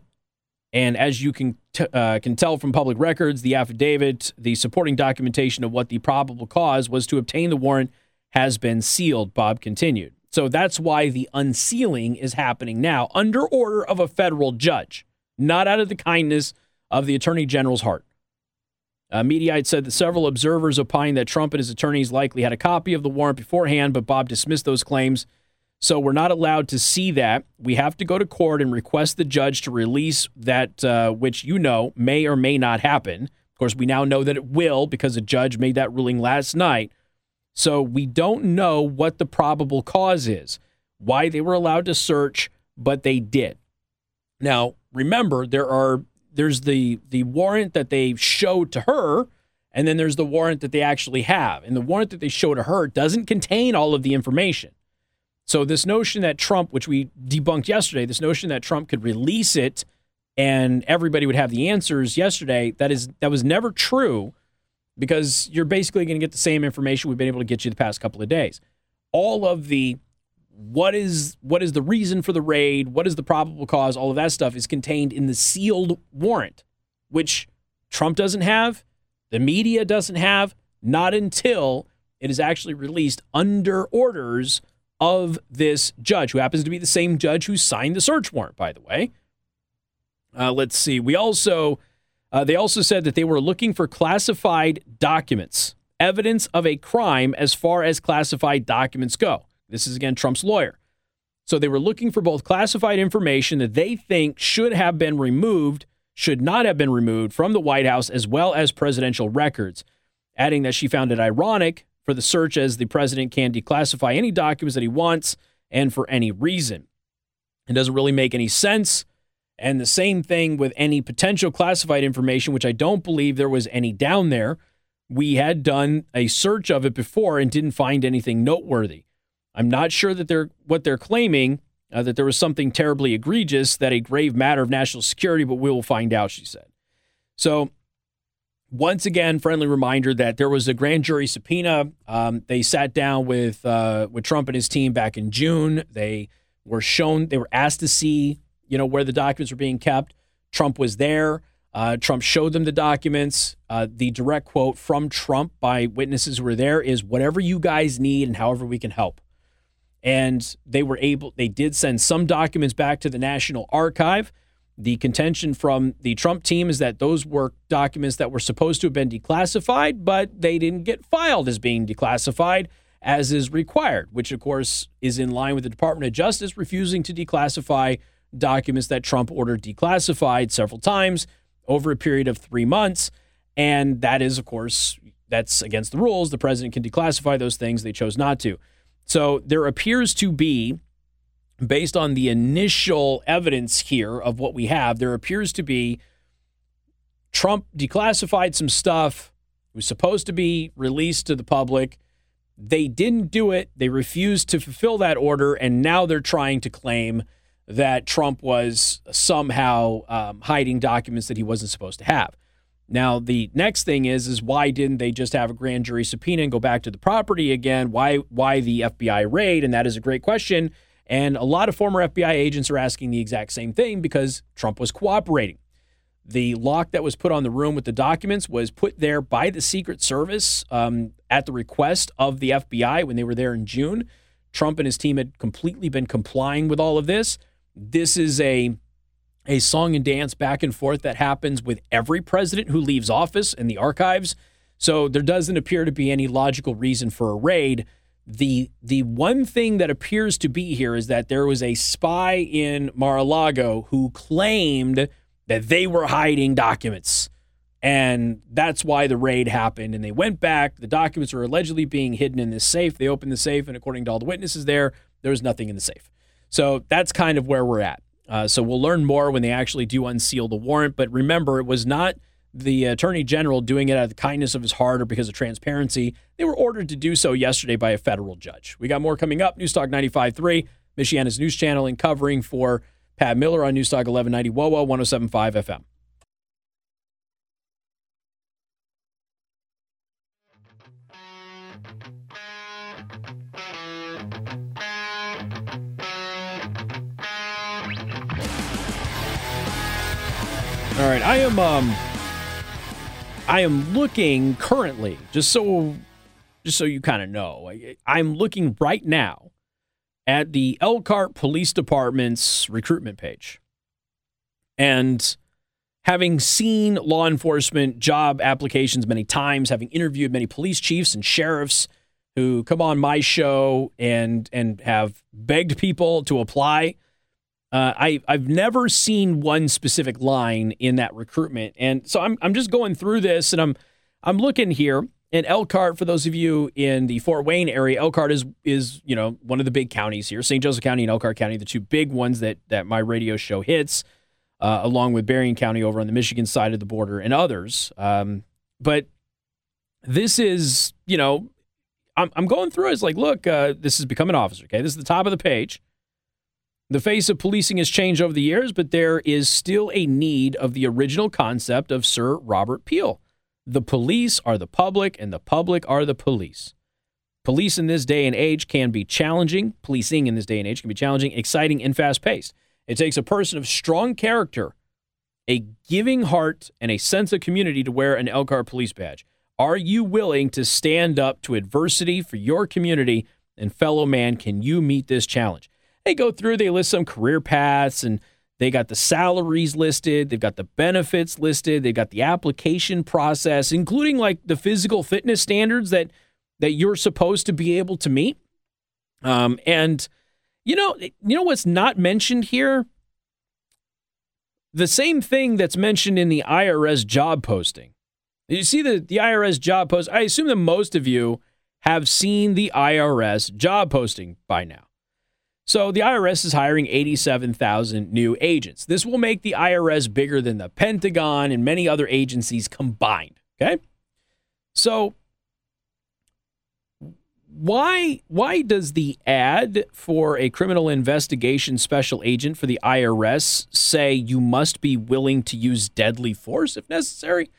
And as you can, t- uh, can tell from public records, the affidavit, the supporting documentation of what the probable cause was to obtain the warrant has been sealed, Bobb continued. So that's why the unsealing is happening now under order of a federal judge, not out of the kindness of the attorney general's heart. Uh, Mediaite said that several observers opined that Trump and his attorneys likely had a copy of the warrant beforehand, but Bobb dismissed those claims. So we're not allowed to see that. We have to go to court and request the judge to release that, uh, which you know may or may not happen. Of course, we now know that it will because a judge made that ruling last night. So we don't know what the probable cause is, why they were allowed to search, but they did. Now, remember, there are there's the the warrant that they showed to her and then there's the warrant that they actually have. And the warrant that they show to her doesn't contain all of the information. So this notion that trump which we debunked yesterday this notion that trump could release it and everybody would have the answers yesterday that is that was never true because you're basically going to get the same information we've been able to get you the past couple of days. All of the what is what is the reason for the raid, what is the probable cause, all of that stuff is contained in the sealed warrant, which Trump doesn't have, the media doesn't have, not until it is actually released under orders of this judge, who happens to be the same judge who signed the search warrant, by the way. Uh, let's see. We also uh, they also said that they were looking for classified documents, evidence of a crime as far as classified documents go. This is again Trump's lawyer. So they were looking for both classified information that they think should have been removed, should not have been removed from the White House, as well as presidential records, adding that she found it ironic for the search as the president can declassify any documents that he wants and for any reason. It doesn't really make any sense. And the same thing with any potential classified information, which I don't believe there was any down there we had done a search of it before and didn't find anything noteworthy. I'm not sure that they're what they're claiming uh, that there was something terribly egregious, that a grave matter of national security, but we will find out, she said. So, once again, friendly reminder that there was a grand jury subpoena. Um, they sat down with uh, with Trump and his team back in June. They were shown, they were asked to see, you know, where the documents were being kept. Trump was there. Uh, Trump showed them the documents. Uh, the direct quote from Trump by witnesses who were there is whatever you guys need and however we can help. And they were able, they did send some documents back to the National Archive. The contention from the Trump team is that those were documents that were supposed to have been declassified, but they didn't get filed as being declassified as is required, which of course is in line with the Department of Justice refusing to declassify documents that Trump ordered declassified several times over a period of three months. And that is, of course, that's against the rules. The president can declassify those things. They chose not to. So there appears to be, based on the initial evidence here of what we have, there appears to be Trump declassified some stuff. It was supposed to be released to the public. They didn't do it. They refused to fulfill that order. And now they're trying to claim that Trump was somehow um, hiding documents that he wasn't supposed to have. Now, the next thing is is why didn't they just have a grand jury subpoena and go back to the property again? Why why the FBI raid? And that is a great question. And a lot of former FBI agents are asking the exact same thing because Trump was cooperating. The lock that was put on the room with the documents was put there by the Secret Service um, at the request of the FBI when they were there in June. Trump and his team had completely been complying with all of this. This is a a song and dance back and forth that happens with every president who leaves office in the archives. So there doesn't appear to be any logical reason for a raid. The the one thing that appears to be here is that there was a spy in Mar-a-Lago who claimed that they were hiding documents. And that's why the raid happened. And they went back. The documents were allegedly being hidden in this safe. They opened the safe, and according to all the witnesses there, there was nothing in the safe. So that's kind of where we're at. Uh, so we'll learn more when they actually do unseal the warrant. But remember, it was not the attorney general doing it out of the kindness of his heart or because of transparency. They were ordered to do so yesterday by a federal judge. We got more coming up. Newstalk 95.3, Michiana's news channel, and covering for Pat Miller on Newstalk 1190 WOWO 1075 FM. All right, I am um I am looking currently just so just so you kind of know. I, I'm looking right now at the Elkhart Police Department's recruitment page. And having seen law enforcement job applications many times, having interviewed many police chiefs and sheriffs who come on my show and and have begged people to apply uh, I I've never seen one specific line in that recruitment, and so I'm I'm just going through this, and I'm I'm looking here. And Elkhart, for those of you in the Fort Wayne area, Elkhart is is you know one of the big counties here. St. Joseph County and Elkhart County, the two big ones that that my radio show hits, uh, along with Berrien County over on the Michigan side of the border and others. Um, but this is you know I'm I'm going through. It's like, look, uh, this is becoming officer. Okay, this is the top of the page. The face of policing has changed over the years, but there is still a need of the original concept of Sir Robert Peel. The police are the public, and the public are the police. Police in this day and age can be challenging. Policing in this day and age can be challenging, exciting, and fast paced. It takes a person of strong character, a giving heart, and a sense of community to wear an Elkhart police badge. Are you willing to stand up to adversity for your community? And fellow man, can you meet this challenge? They go through, they list some career paths and they got the salaries listed, they've got the benefits listed, they've got the application process, including like the physical fitness standards that that you're supposed to be able to meet. Um, and you know, you know what's not mentioned here? The same thing that's mentioned in the IRS job posting. You see the, the IRS job post. I assume that most of you have seen the IRS job posting by now. So the IRS is hiring 87,000 new agents. This will make the IRS bigger than the Pentagon and many other agencies combined. Okay. So why why does the ad for a criminal investigation special agent for the IRS say you must be willing to use deadly force if necessary?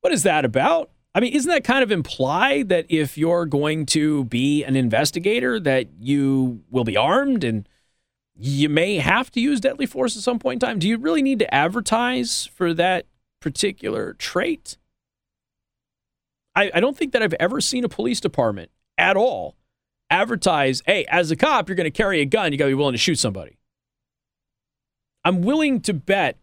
What is that about? I mean, isn't that kind of imply that if you're going to be an investigator that you will be armed and you may have to use deadly force at some point in time? Do you really need to advertise for that particular trait? I, I don't think that I've ever seen a police department at all advertise, hey, as a cop, you're going to carry a gun, you got to be willing to shoot somebody. I'm willing to bet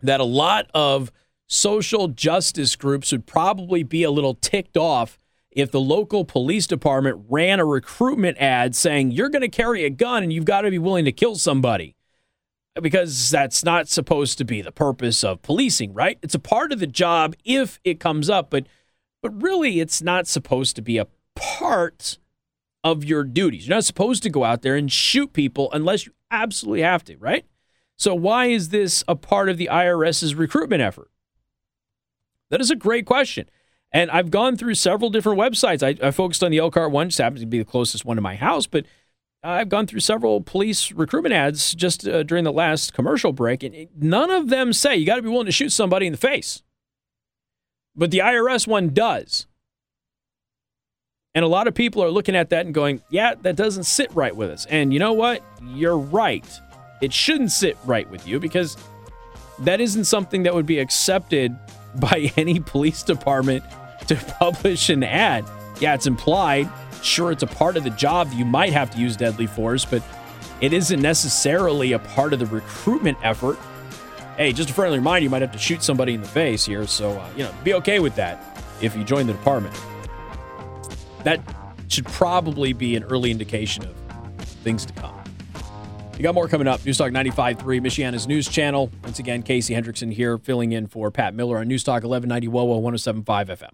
that a lot of social justice groups would probably be a little ticked off if the local police department ran a recruitment ad saying you're going to carry a gun and you've got to be willing to kill somebody. Because that's not supposed to be the purpose of policing, right? It's a part of the job if it comes up, but but really it's not supposed to be a part of your duties. You're not supposed to go out there and shoot people unless you absolutely have to, right? So, why is this a part of the IRS's recruitment effort? That is a great question. And I've gone through several different websites. I, I focused on the Elkhart one, just happens to be the closest one to my house, but I've gone through several police recruitment ads just uh, during the last commercial break, and none of them say you got to be willing to shoot somebody in the face. But the IRS one does. And a lot of people are looking at that and going, yeah, that doesn't sit right with us. And you know what? You're right. It shouldn't sit right with you because that isn't something that would be accepted by any police department to publish an ad. Yeah, it's implied. Sure, it's a part of the job you might have to use deadly force, but it isn't necessarily a part of the recruitment effort. Hey, just a friendly reminder, you might have to shoot somebody in the face here. So, uh, you know, be okay with that if you join the department that should probably be an early indication of things to come. You got more coming up. Newstalk 95.3, Michiana's news channel. Once again, Casey Hendrickson here, filling in for Pat Miller on Newstalk 1190 WOWO 107.5 FM.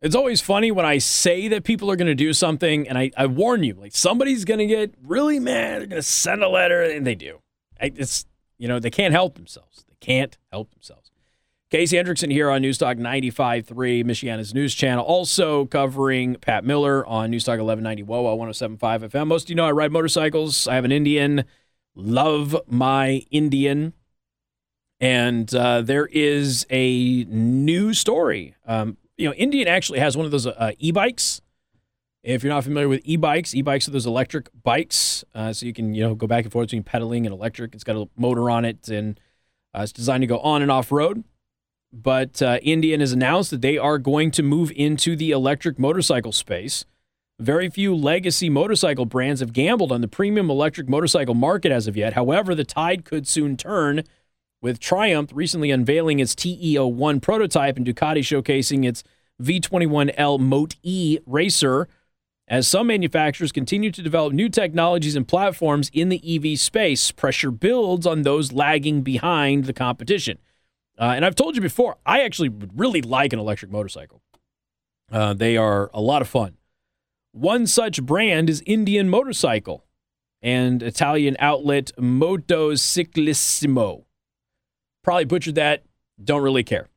It's always funny when I say that people are going to do something, and I, I warn you, like somebody's going to get really mad. They're going to send a letter, and they do. I it's you know they can't help themselves. They can't help themselves. Casey Hendrickson here on News Newstalk 95.3, Michiana's news channel. Also covering Pat Miller on Newstalk 1190 WOWO 107.5 FM. Most of you know I ride motorcycles. I have an Indian. Love my Indian. And uh, there is a new story. Um, you know, Indian actually has one of those uh, e-bikes. If you're not familiar with e-bikes, e-bikes are those electric bikes, uh, so you can you know go back and forth between pedaling and electric. It's got a motor on it, and uh, it's designed to go on and off road but uh, Indian has announced that they are going to move into the electric motorcycle space. Very few legacy motorcycle brands have gambled on the premium electric motorcycle market as of yet. However, the tide could soon turn, with Triumph recently unveiling its TE01 prototype and Ducati showcasing its V21L Mote E racer. As some manufacturers continue to develop new technologies and platforms in the EV space, pressure builds on those lagging behind the competition. Uh, and I've told you before, I actually really like an electric motorcycle. Uh, they are a lot of fun. One such brand is Indian Motorcycle and Italian outlet Motociclissimo. Probably butchered that, don't really care.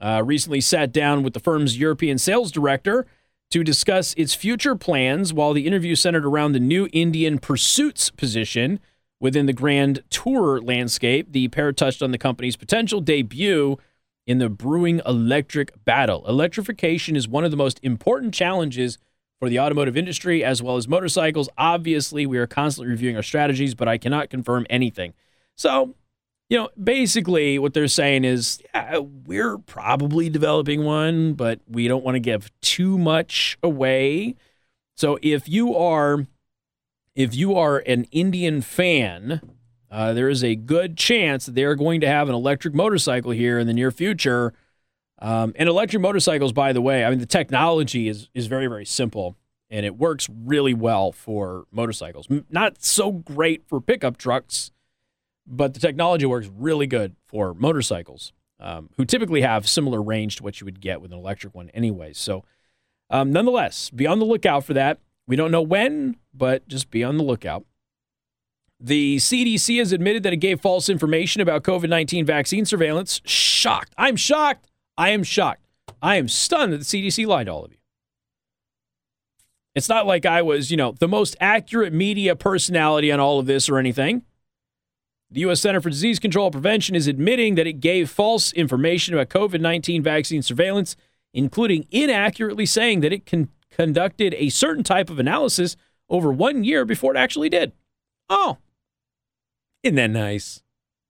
Uh, recently sat down with the firm's European sales director to discuss its future plans while the interview centered around the new Indian Pursuits position Within the Grand Tour landscape, the pair touched on the company's potential debut in the brewing electric battle. Electrification is one of the most important challenges for the automotive industry as well as motorcycles. Obviously, we are constantly reviewing our strategies, but I cannot confirm anything. So, you know, basically what they're saying is, yeah, we're probably developing one, but we don't want to give too much away. So if you are if you are an Indian fan, uh, there is a good chance that they are going to have an electric motorcycle here in the near future. Um, and electric motorcycles, by the way, I mean the technology is is very very simple and it works really well for motorcycles. Not so great for pickup trucks, but the technology works really good for motorcycles, um, who typically have similar range to what you would get with an electric one, anyway. So, um, nonetheless, be on the lookout for that. We don't know when, but just be on the lookout. The CDC has admitted that it gave false information about COVID 19 vaccine surveillance. Shocked. I'm shocked. I am shocked. I am stunned that the CDC lied to all of you. It's not like I was, you know, the most accurate media personality on all of this or anything. The U.S. Center for Disease Control and Prevention is admitting that it gave false information about COVID 19 vaccine surveillance, including inaccurately saying that it con- conducted a certain type of analysis over one year before it actually did. Oh, isn't that nice?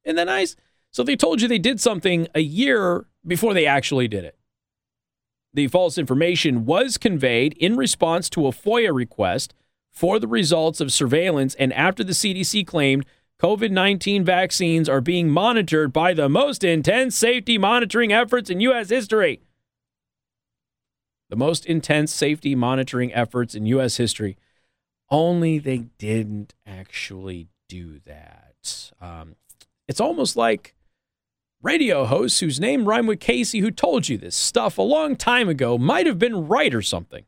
Isn't that nice? So they told you they did something a year before they actually did it. The false information was conveyed in response to a FOIA request for the results of surveillance and after the CDC claimed COVID 19 vaccines are being monitored by the most intense safety monitoring efforts in U.S. history. The most intense safety monitoring efforts in U.S. history. Only they didn't actually do that. Um, it's almost like radio hosts whose name rhymed with Casey who told you this stuff a long time ago might have been right or something.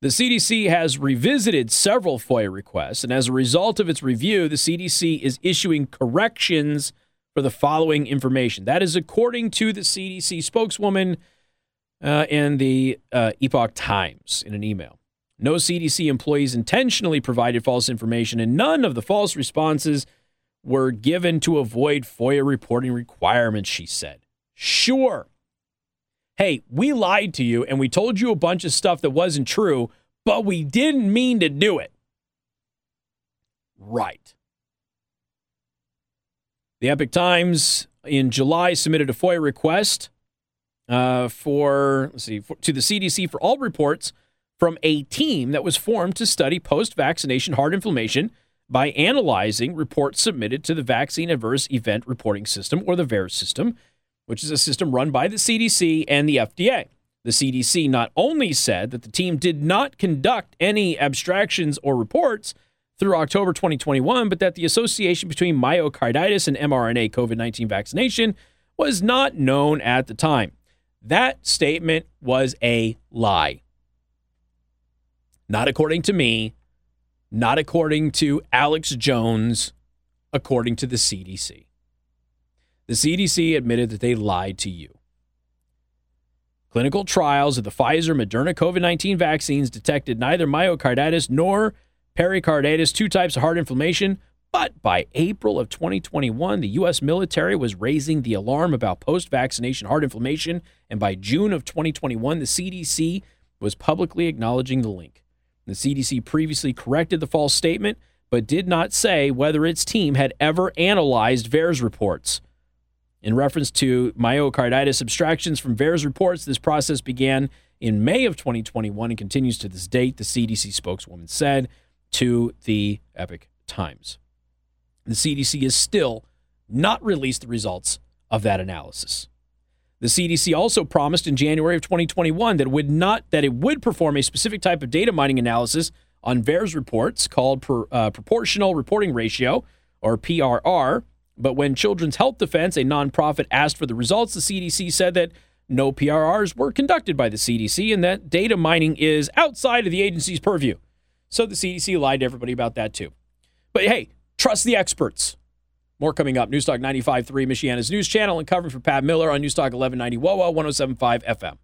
The CDC has revisited several FOIA requests, and as a result of its review, the CDC is issuing corrections for the following information. That is according to the CDC spokeswoman uh, in the uh, Epoch Times in an email. No CDC employees intentionally provided false information, and none of the false responses were given to avoid FOIA reporting requirements, she said. Sure. Hey, we lied to you and we told you a bunch of stuff that wasn't true, but we didn't mean to do it. Right. The Epoch Times in July submitted a FOIA request uh, for, let's see, for, to the CDC for all reports from a team that was formed to study post vaccination heart inflammation by analyzing reports submitted to the Vaccine Adverse Event Reporting System, or the VAERS system, which is a system run by the CDC and the FDA. The CDC not only said that the team did not conduct any abstractions or reports through October 2021, but that the association between myocarditis and mRNA COVID 19 vaccination was not known at the time. That statement was a lie. Not according to me, not according to Alex Jones, according to the CDC. The CDC admitted that they lied to you. Clinical trials of the Pfizer Moderna COVID 19 vaccines detected neither myocarditis nor pericarditis, two types of heart inflammation. But by April of 2021, the U.S. military was raising the alarm about post vaccination heart inflammation. And by June of 2021, the CDC was publicly acknowledging the link. The CDC previously corrected the false statement, but did not say whether its team had ever analyzed VAERS reports. In reference to myocarditis abstractions from VAERS reports, this process began in May of 2021 and continues to this date, the CDC spokeswoman said to the Epoch Times. The CDC has still not released the results of that analysis. The CDC also promised in January of 2021 that it would not that it would perform a specific type of data mining analysis on VAERS reports called per, uh, proportional reporting ratio or PRR. But when Children's Health Defense, a nonprofit, asked for the results, the CDC said that no PRRs were conducted by the CDC and that data mining is outside of the agency's purview. So the CDC lied to everybody about that too. But hey, trust the experts. More coming up. Newstalk 95.3, Michiana's news channel, and covering for Pat Miller on Newstalk 1190 WOWO 107.5 FM.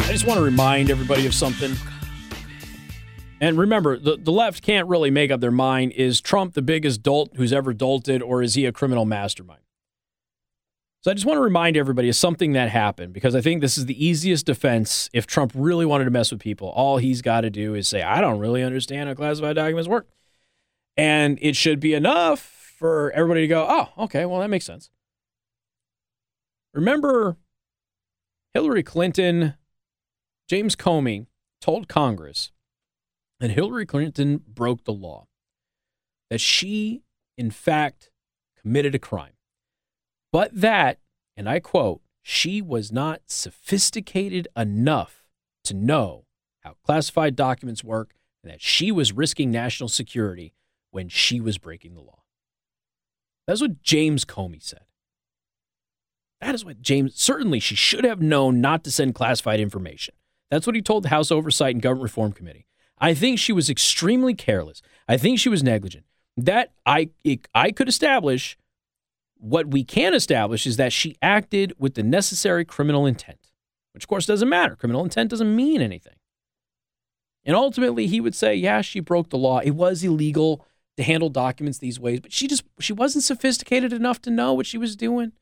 I just want to remind everybody of something. And remember, the, the left can't really make up their mind is Trump the biggest dolt who's ever dolted, or is he a criminal mastermind? So I just want to remind everybody of something that happened because I think this is the easiest defense if Trump really wanted to mess with people. All he's got to do is say, I don't really understand how classified documents work. And it should be enough for everybody to go, oh, okay, well, that makes sense. Remember, Hillary Clinton, James Comey told Congress that Hillary Clinton broke the law, that she, in fact, committed a crime but that, and I quote, she was not sophisticated enough to know how classified documents work and that she was risking national security when she was breaking the law. That's what James Comey said. That is what James, certainly she should have known not to send classified information. That's what he told the House Oversight and Government Reform Committee. I think she was extremely careless. I think she was negligent. That I it, I could establish what we can establish is that she acted with the necessary criminal intent, which of course doesn't matter. Criminal intent doesn't mean anything. And ultimately he would say, "Yeah, she broke the law. It was illegal to handle documents these ways, but she just she wasn't sophisticated enough to know what she was doing."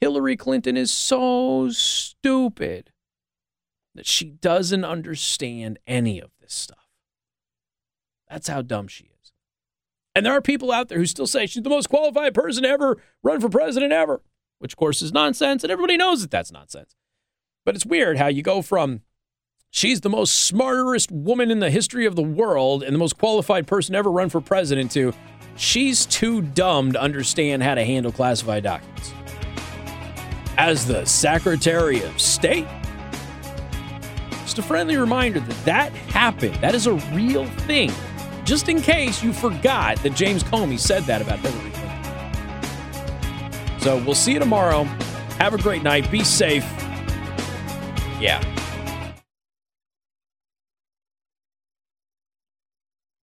Hillary Clinton is so stupid that she doesn't understand any of this stuff. That's how dumb she is. And there are people out there who still say she's the most qualified person ever run for president ever, which of course is nonsense, and everybody knows that that's nonsense. But it's weird how you go from she's the most smartest woman in the history of the world and the most qualified person ever run for president to she's too dumb to understand how to handle classified documents as the Secretary of State. Just a friendly reminder that that happened. That is a real thing. Just in case you forgot that James Comey said that about Hillary Clinton. So we'll see you tomorrow. Have a great night. Be safe. Yeah.